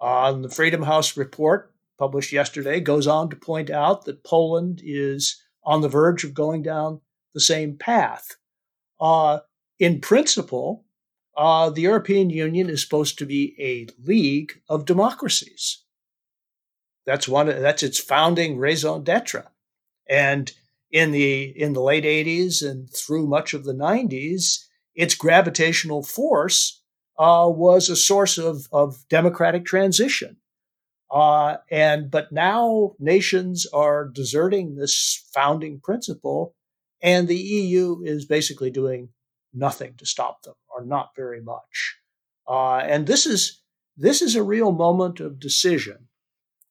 Uh, the Freedom House report published yesterday goes on to point out that Poland is on the verge of going down the same path. Uh, in principle, uh, the European Union is supposed to be a league of democracies. That's one. That's its founding raison d'être. And in the in the late '80s and through much of the '90s, its gravitational force uh, was a source of of democratic transition. Uh, and but now nations are deserting this founding principle and the EU is basically doing nothing to stop them, or not very much. Uh, and this is this is a real moment of decision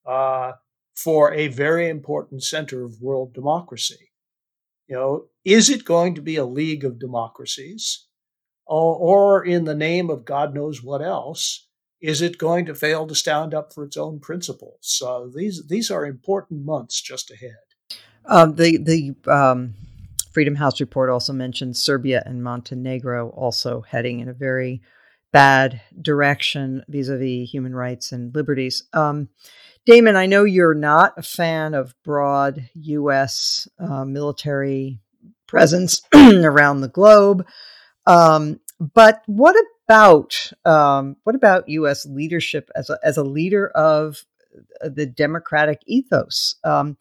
uh, for a very important center of world democracy. You know, is it going to be a league of democracies, or, or in the name of God knows what else, is it going to fail to stand up for its own principles? So these these are important months just ahead. Um, the the um, Freedom House report also mentions Serbia and Montenegro also heading in a very bad direction vis-a-vis human rights and liberties. Um, Damon, I know you're not a fan of broad U.S. Uh, military presence around the globe, um, but what about um, what about U.S. leadership as a, as a leader of the democratic ethos? Um,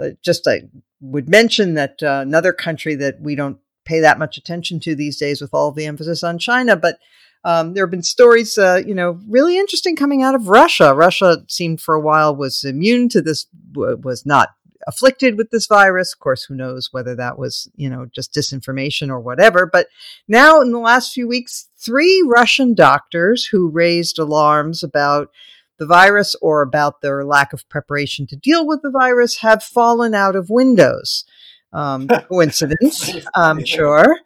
uh, just I would mention that uh, another country that we don't pay that much attention to these days, with all the emphasis on China, but um, there have been stories, uh, you know, really interesting coming out of Russia. Russia seemed for a while was immune to this, was not afflicted with this virus. Of course, who knows whether that was, you know, just disinformation or whatever. But now, in the last few weeks, three Russian doctors who raised alarms about the virus or about their lack of preparation to deal with the virus have fallen out of windows. Um, coincidence, I'm sure.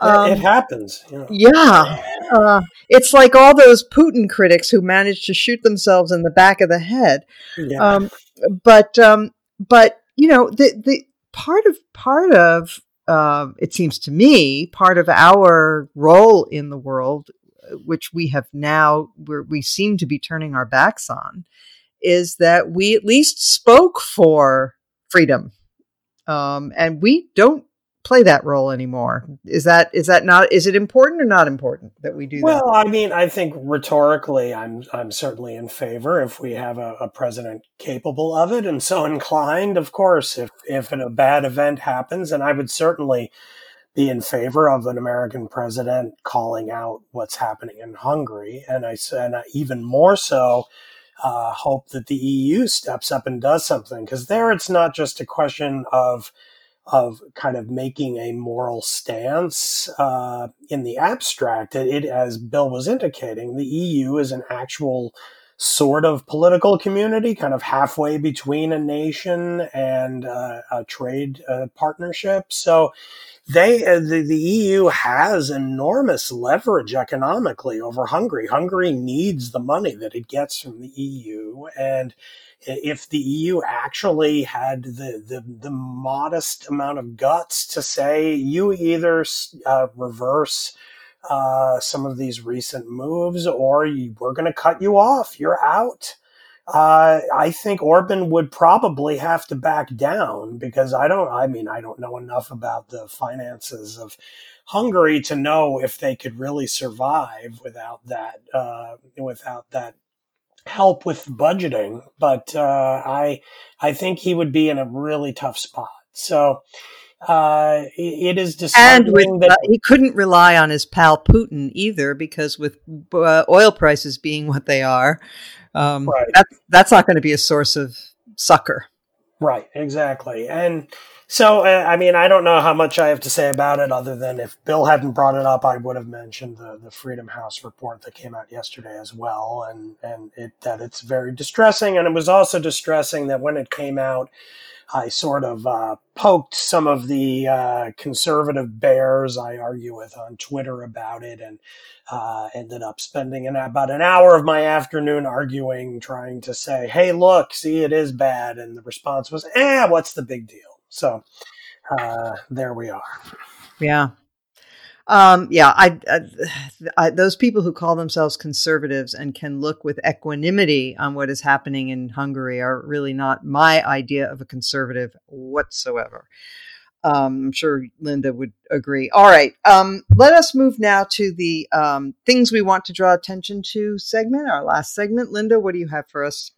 Um, it happens. You know. Yeah. Uh, it's like all those Putin critics who managed to shoot themselves in the back of the head. Yeah. Um, but, um, but, you know, the, the part of, part of, uh, it seems to me, part of our role in the world, which we have now, where we seem to be turning our backs on, is that we at least spoke for freedom. Um, and we don't play that role anymore. Is that is that not is it important or not important that we do well, that? Well, I mean, I think rhetorically, I'm I'm certainly in favor if we have a, a, president capable of it and so inclined. Of course, if if a bad event happens, and I would certainly be in favor of an American president calling out what's happening in Hungary, and I and even more so. Uh, hope that the EU steps up and does something because there it's not just a question of of kind of making a moral stance uh, in the abstract. It, it, as Bill was indicating, the EU is an actual sort of political community, kind of halfway between a nation and uh, a trade uh, partnership. So they uh, the, the EU has enormous leverage economically over Hungary. Hungary needs the money that it gets from the EU and if the EU actually had the, the, the modest amount of guts to say you either uh, reverse uh, some of these recent moves or you, we're going to cut you off, you're out. Uh, I think Orban would probably have to back down because I don't, I mean, I don't know enough about the finances of Hungary to know if they could really survive without that, uh, without that help with budgeting, but uh, I I think he would be in a really tough spot. So uh, it is and with, that uh, he couldn't rely on his pal Putin either, because with uh, oil prices being what they are, um, right. that's that's not going to be a source of succor. Right, exactly, and so, uh, I mean, I don't know how much I have to say about it other than if Bill hadn't brought it up, I would have mentioned the, the Freedom House report that came out yesterday as well. And, and it, that it's very distressing. And it was also distressing that when it came out, I sort of uh, poked some of the uh, conservative bears I argue with on Twitter about it and uh, ended up spending an, about an hour of my afternoon arguing, trying to say, hey, look, see, it is bad. And the response was, eh, what's the big deal? So uh, there we are. Yeah. Um, yeah, I, I, I, those people who call themselves conservatives and can look with equanimity on what is happening in Hungary are really not my idea of a conservative whatsoever. Um, I'm sure Linda would agree. All right, um, let us move now to the um, things we want to draw attention to segment, our last segment. Linda, what do you have for us?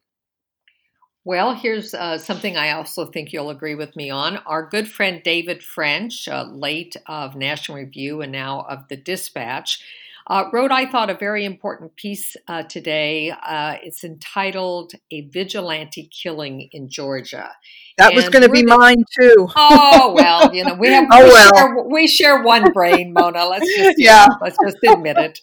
Well, here's uh, something I also think you'll agree with me on. Our good friend David French, uh, late of National Review and now of the Dispatch, uh, wrote, I thought, a very important piece uh, today. Uh, it's entitled A Vigilante Killing in Georgia. That and was going to be mine too. Oh well, you know we have. oh we well, share, we share one brain, Mona. Let's just yeah, know, let's just admit it.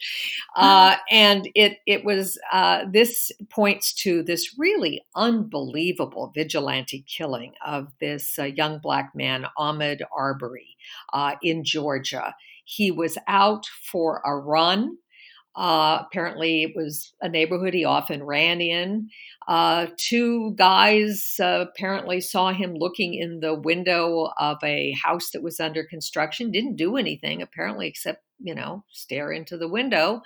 Uh, and it it was uh, this points to this really unbelievable vigilante killing of this uh, young black man, Ahmaud Arbery, uh, in Georgia. He was out for a run. Uh, apparently, it was a neighborhood he often ran in. Uh, two guys uh, apparently saw him looking in the window of a house that was under construction. Didn't do anything, apparently, except you know stare into the window,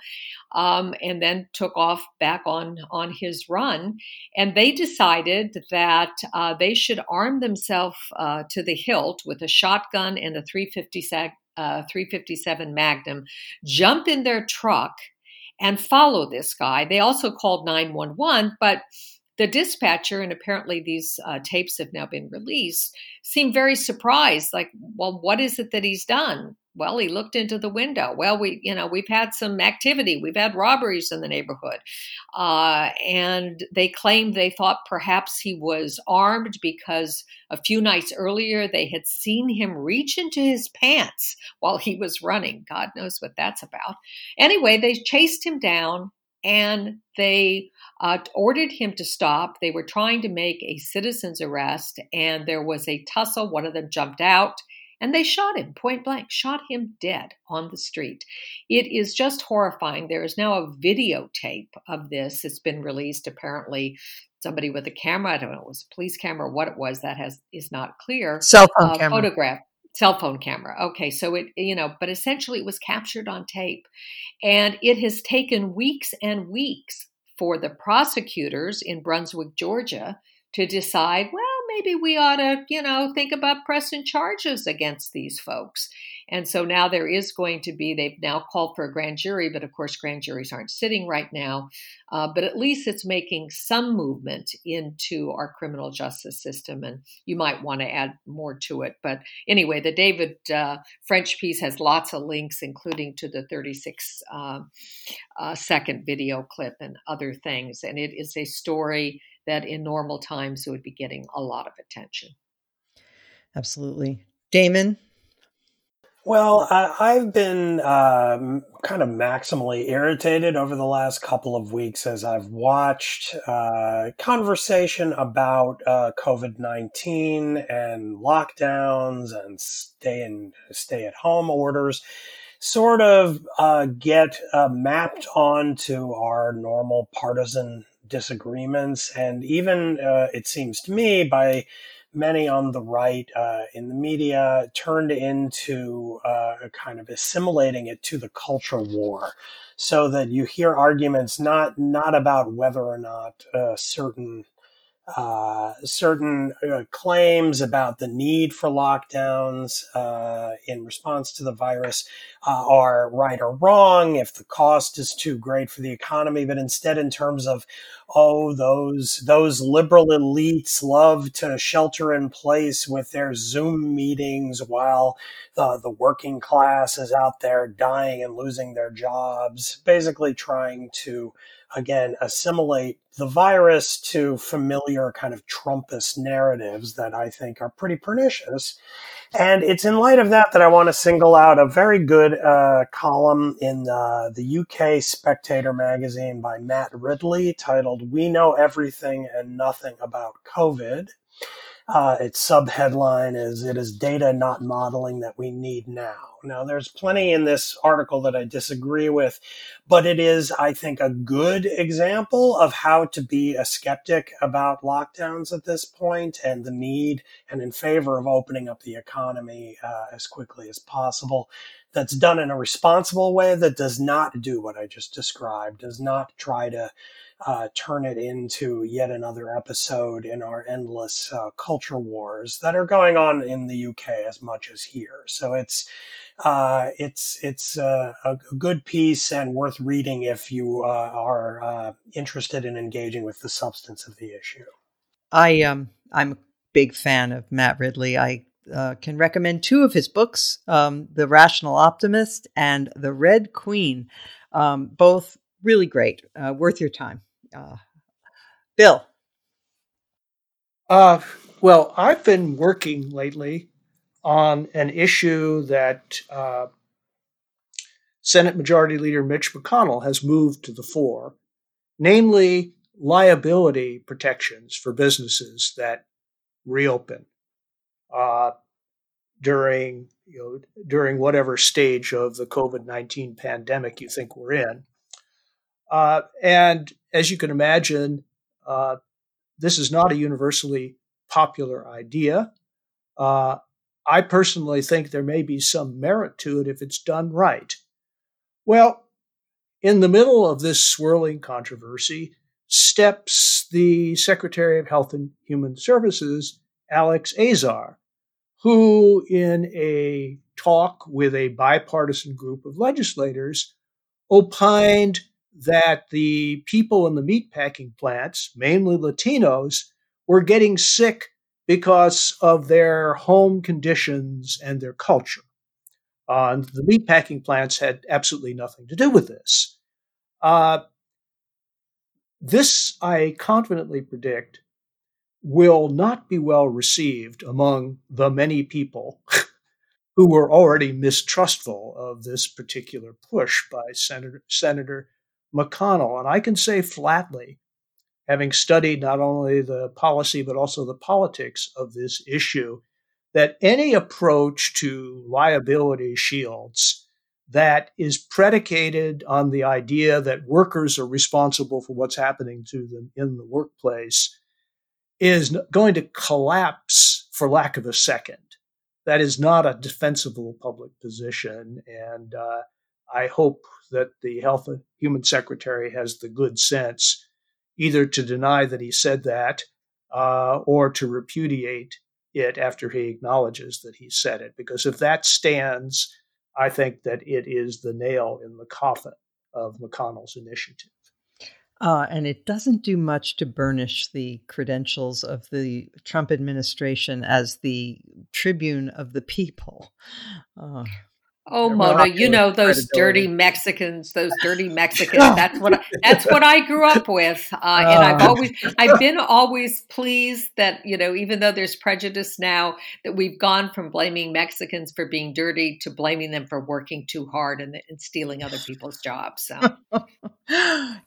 um, and then took off back on on his run. And they decided that uh, they should arm themselves uh, to the hilt with a shotgun and a 357 uh, 357 Magnum, jump in their truck and follow this guy. They also called 911, but the dispatcher, and apparently these uh, tapes have now been released, seemed very surprised. Like, well, what is it that he's done? Well, he looked into the window. Well, we, you know, we've had some activity. We've had robberies in the neighborhood. Uh, and they claimed they thought perhaps he was armed because a few nights earlier they had seen him reach into his pants while he was running. God knows what that's about. Anyway, they chased him down and they uh, ordered him to stop. They were trying to make a citizen's arrest, and there was a tussle. One of them jumped out and they shot him point blank, shot him dead on the street. It is just horrifying. There is now a videotape of this. It's been released. Apparently, somebody with a camera, I don't know, it was a police camera, what it was, that has is not clear. Cell phone uh, camera. Photograph. Cell phone camera. Okay, so it, you know, but essentially it was captured on tape. And it has taken weeks and weeks for the prosecutors in Brunswick, Georgia, to decide, well, maybe we ought to, you know, think about pressing charges against these folks. And so now there is going to be, they've now called for a grand jury, but of course, grand juries aren't sitting right now. Uh, but at least it's making some movement into our criminal justice system. And you might want to add more to it. But anyway, the David uh, French piece has lots of links, including to the 36 uh, uh, second video clip and other things. And it is a story that in normal times it would be getting a lot of attention. Absolutely. Damon? Well, I, have been uh, kind of maximally irritated over the last couple of weeks as I've watched uh, conversation about uh, COVID nineteen and lockdowns and stay in stay at home orders, sort of uh, get uh, mapped onto our normal partisan disagreements, and even uh, it seems to me by many on the right uh, in the media turned into uh, kind of assimilating it to the culture war, so that you hear arguments not not about whether or not uh, certain uh, certain uh, claims about the need for lockdowns uh, in response to the virus uh, are right or wrong, if the cost is too great for the economy, but instead in terms of, oh, those those liberal elites love to shelter in place with their Zoom meetings while the, the working class is out there dying and losing their jobs, basically trying to again assimilate the virus to familiar kind of Trumpist narratives that I think are pretty pernicious. And it's in light of that that I want to single out a very good uh, column in uh, the UK Spectator magazine by Matt Ridley titled We Know Everything and Nothing About COVID. Uh, its subheadline is It is data, not modeling, that we need now. Now, there's plenty in this article that I disagree with, but it is, I think, a good example of how to be a skeptic about lockdowns at this point and the need and in favor of opening up the economy uh, as quickly as possible. That's done in a responsible way that does not do what I just described, does not try to uh, turn it into yet another episode in our endless uh, culture wars that are going on in the UK as much as here. So it's uh, it's it's uh, a good piece and worth reading if you uh, are uh, interested in engaging with the substance of the issue. I um I'm a big fan of Matt Ridley. I can recommend two of his books, um, The Rational Optimist and The Red Queen. Um, both really great, worth your time. Bill. Uh, well, I've been working lately on an issue that uh, Senate Majority Leader Mitch McConnell has moved to the fore, namely liability protections for businesses that reopen uh, during you know during whatever stage of the COVID nineteen pandemic you think we're in. Uh, and as you can imagine, uh, this is not a universally popular idea. Uh, I personally think there may be some merit to it if it's done right. Well, in the middle of this swirling controversy steps the Secretary of Health and Human Services, Alex Azar, who, in a talk with a bipartisan group of legislators, opined that the people in the meatpacking plants, mainly Latinos, were getting sick because of their home conditions and their culture. Uh, the meatpacking plants had absolutely nothing to do with this. Uh, this, I confidently predict, will not be well received among the many people who were already mistrustful of this particular push by Senator, Senator McConnell. And I can say flatly, having studied not only the policy but also the politics of this issue, that any approach to liability shields that is predicated on the idea that workers are responsible for what's happening to them in the workplace is going to collapse for lack of a second. That is not a defensible public position. And uh, I hope that the Health Human Secretary has the good sense either to deny that he said that uh, or to repudiate it after he acknowledges that he said it. Because if that stands, I think that it is the nail in the coffin of McConnell's initiative. Uh, and it doesn't do much to burnish the credentials of the Trump administration as the tribune of the people. Uh, Oh, Mona, you know those dirty Mexicans, those dirty Mexicans. That's what I, that's what I grew up with, uh, and I've uh. always I've been always pleased that you know even though there's prejudice now that we've gone from blaming Mexicans for being dirty to blaming them for working too hard and, and stealing other people's jobs. So,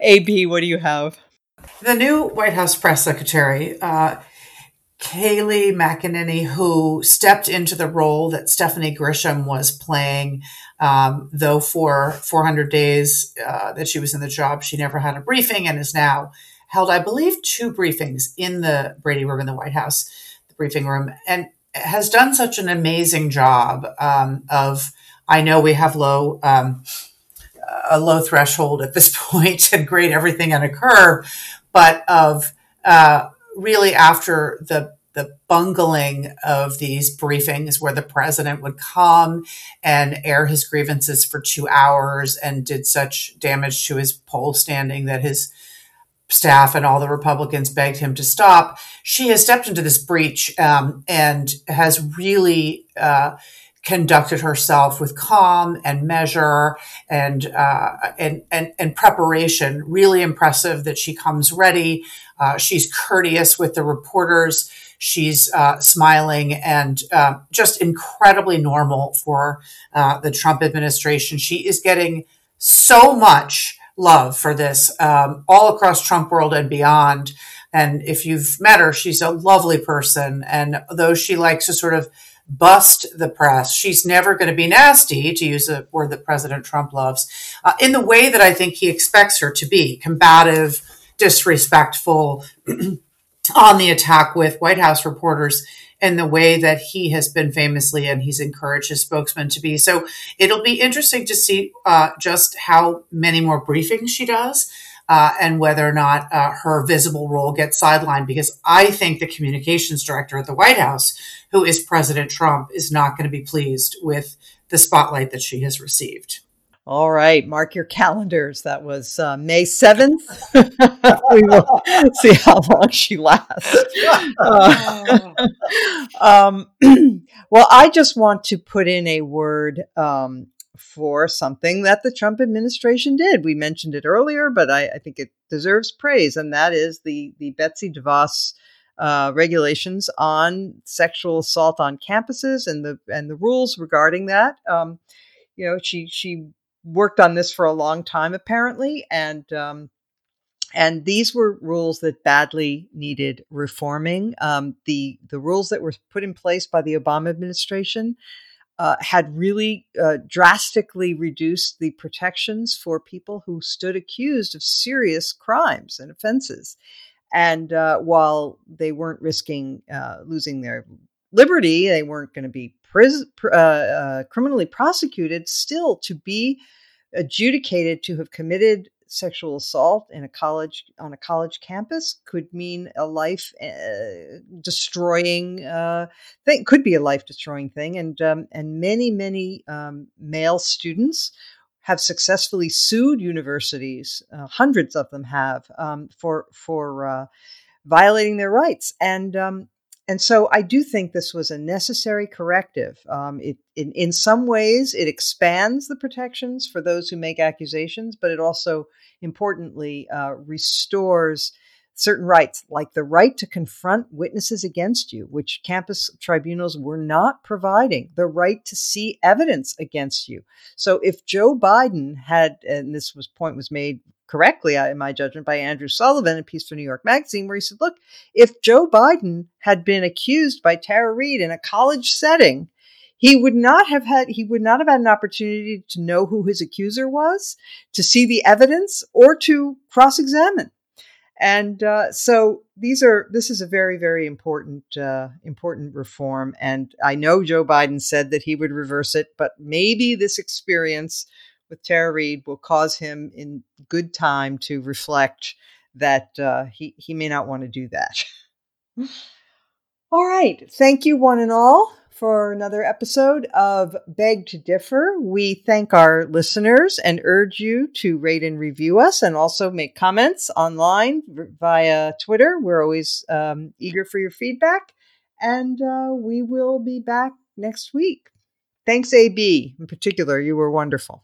AB, what do you have? The new White House press secretary. Uh, Kayleigh McEnany, who stepped into the role that Stephanie Grisham was playing, um, though for 400 days uh, that she was in the job, she never had a briefing and is now held, I believe, two briefings in the Brady room in the White House, the briefing room, and has done such an amazing job um, of. I know we have low. Um, a low threshold at this point and grade everything on a curve, but of uh, really after the the bungling of these briefings where the president would come and air his grievances for two hours and did such damage to his poll standing that his staff and all the Republicans begged him to stop. She has stepped into this breach um, and has really uh, conducted herself with calm and measure and, uh, and, and, and preparation. Really impressive that she comes ready. Uh, she's courteous with the reporters. She's uh, smiling and uh, just incredibly normal for uh, the Trump administration. She is getting so much love for this um, all across Trump world and beyond. And if you've met her, she's a lovely person. And though she likes to sort of bust the press. She's never going to be nasty, to use a word that President Trump loves, uh, in the way that I think he expects her to be combative, disrespectful, on the attack with White House reporters and the way that he has been famously and he's encouraged his spokesman to be. So it'll be interesting to see uh, just how many more briefings she does uh, and whether or not uh, her visible role gets sidelined because I think the communications director at the White House, who is President Trump, is not going to be pleased with the spotlight that she has received. All right, mark your calendars. That was uh, May 7th. we will see how long she lasts. Uh, um, well, I just want to put in a word um, for something that the Trump administration did. We mentioned it earlier, but I, I think it deserves praise, and that is the the Betsy DeVos uh, regulations on sexual assault on campuses and the and the rules regarding that. Um, you know, she she worked on this for a long time apparently, and um, and these were rules that badly needed reforming. Um, the the rules that were put in place by the Obama administration uh, had really uh, drastically reduced the protections for people who stood accused of serious crimes and offenses. And uh, while they weren't risking uh, losing their liberty, they weren't going to be pris- uh, uh, criminally prosecuted, still to be adjudicated to have committed sexual assault in a college on a college campus could mean a life uh, destroying uh, thing could be a life destroying thing. And um, and many many um, male students have successfully sued universities uh, hundreds of them have um, for for uh, violating their rights. And um, and so I do think this was a necessary corrective. Um, it, in, in some ways, it expands the protections for those who make accusations, but it also, importantly, uh, restores certain rights, like the right to confront witnesses against you, which campus tribunals were not providing, the right to see evidence against you. So if Joe Biden had, and this was point was made correctly, uh, in my judgment, by Andrew Sullivan, a piece for New York Magazine, where he said, look, if Joe Biden had been accused by Tara Reade in a college setting, he would not have had he would not have had an opportunity to know who his accuser was, to see the evidence, or to cross-examine. And uh, so these are this is a very very important uh, important reform. And I know Joe Biden said that he would reverse it, but maybe this experience with Tara Reade will cause him in good time to reflect that uh, he, he may not want to do that. all right. Thank you, one and all, for another episode of Beg to Differ. We thank our listeners and urge you to rate and review us and also make comments online via Twitter. We're always um, eager for your feedback. And uh, we will be back next week. Thanks, AB. In particular, you were wonderful.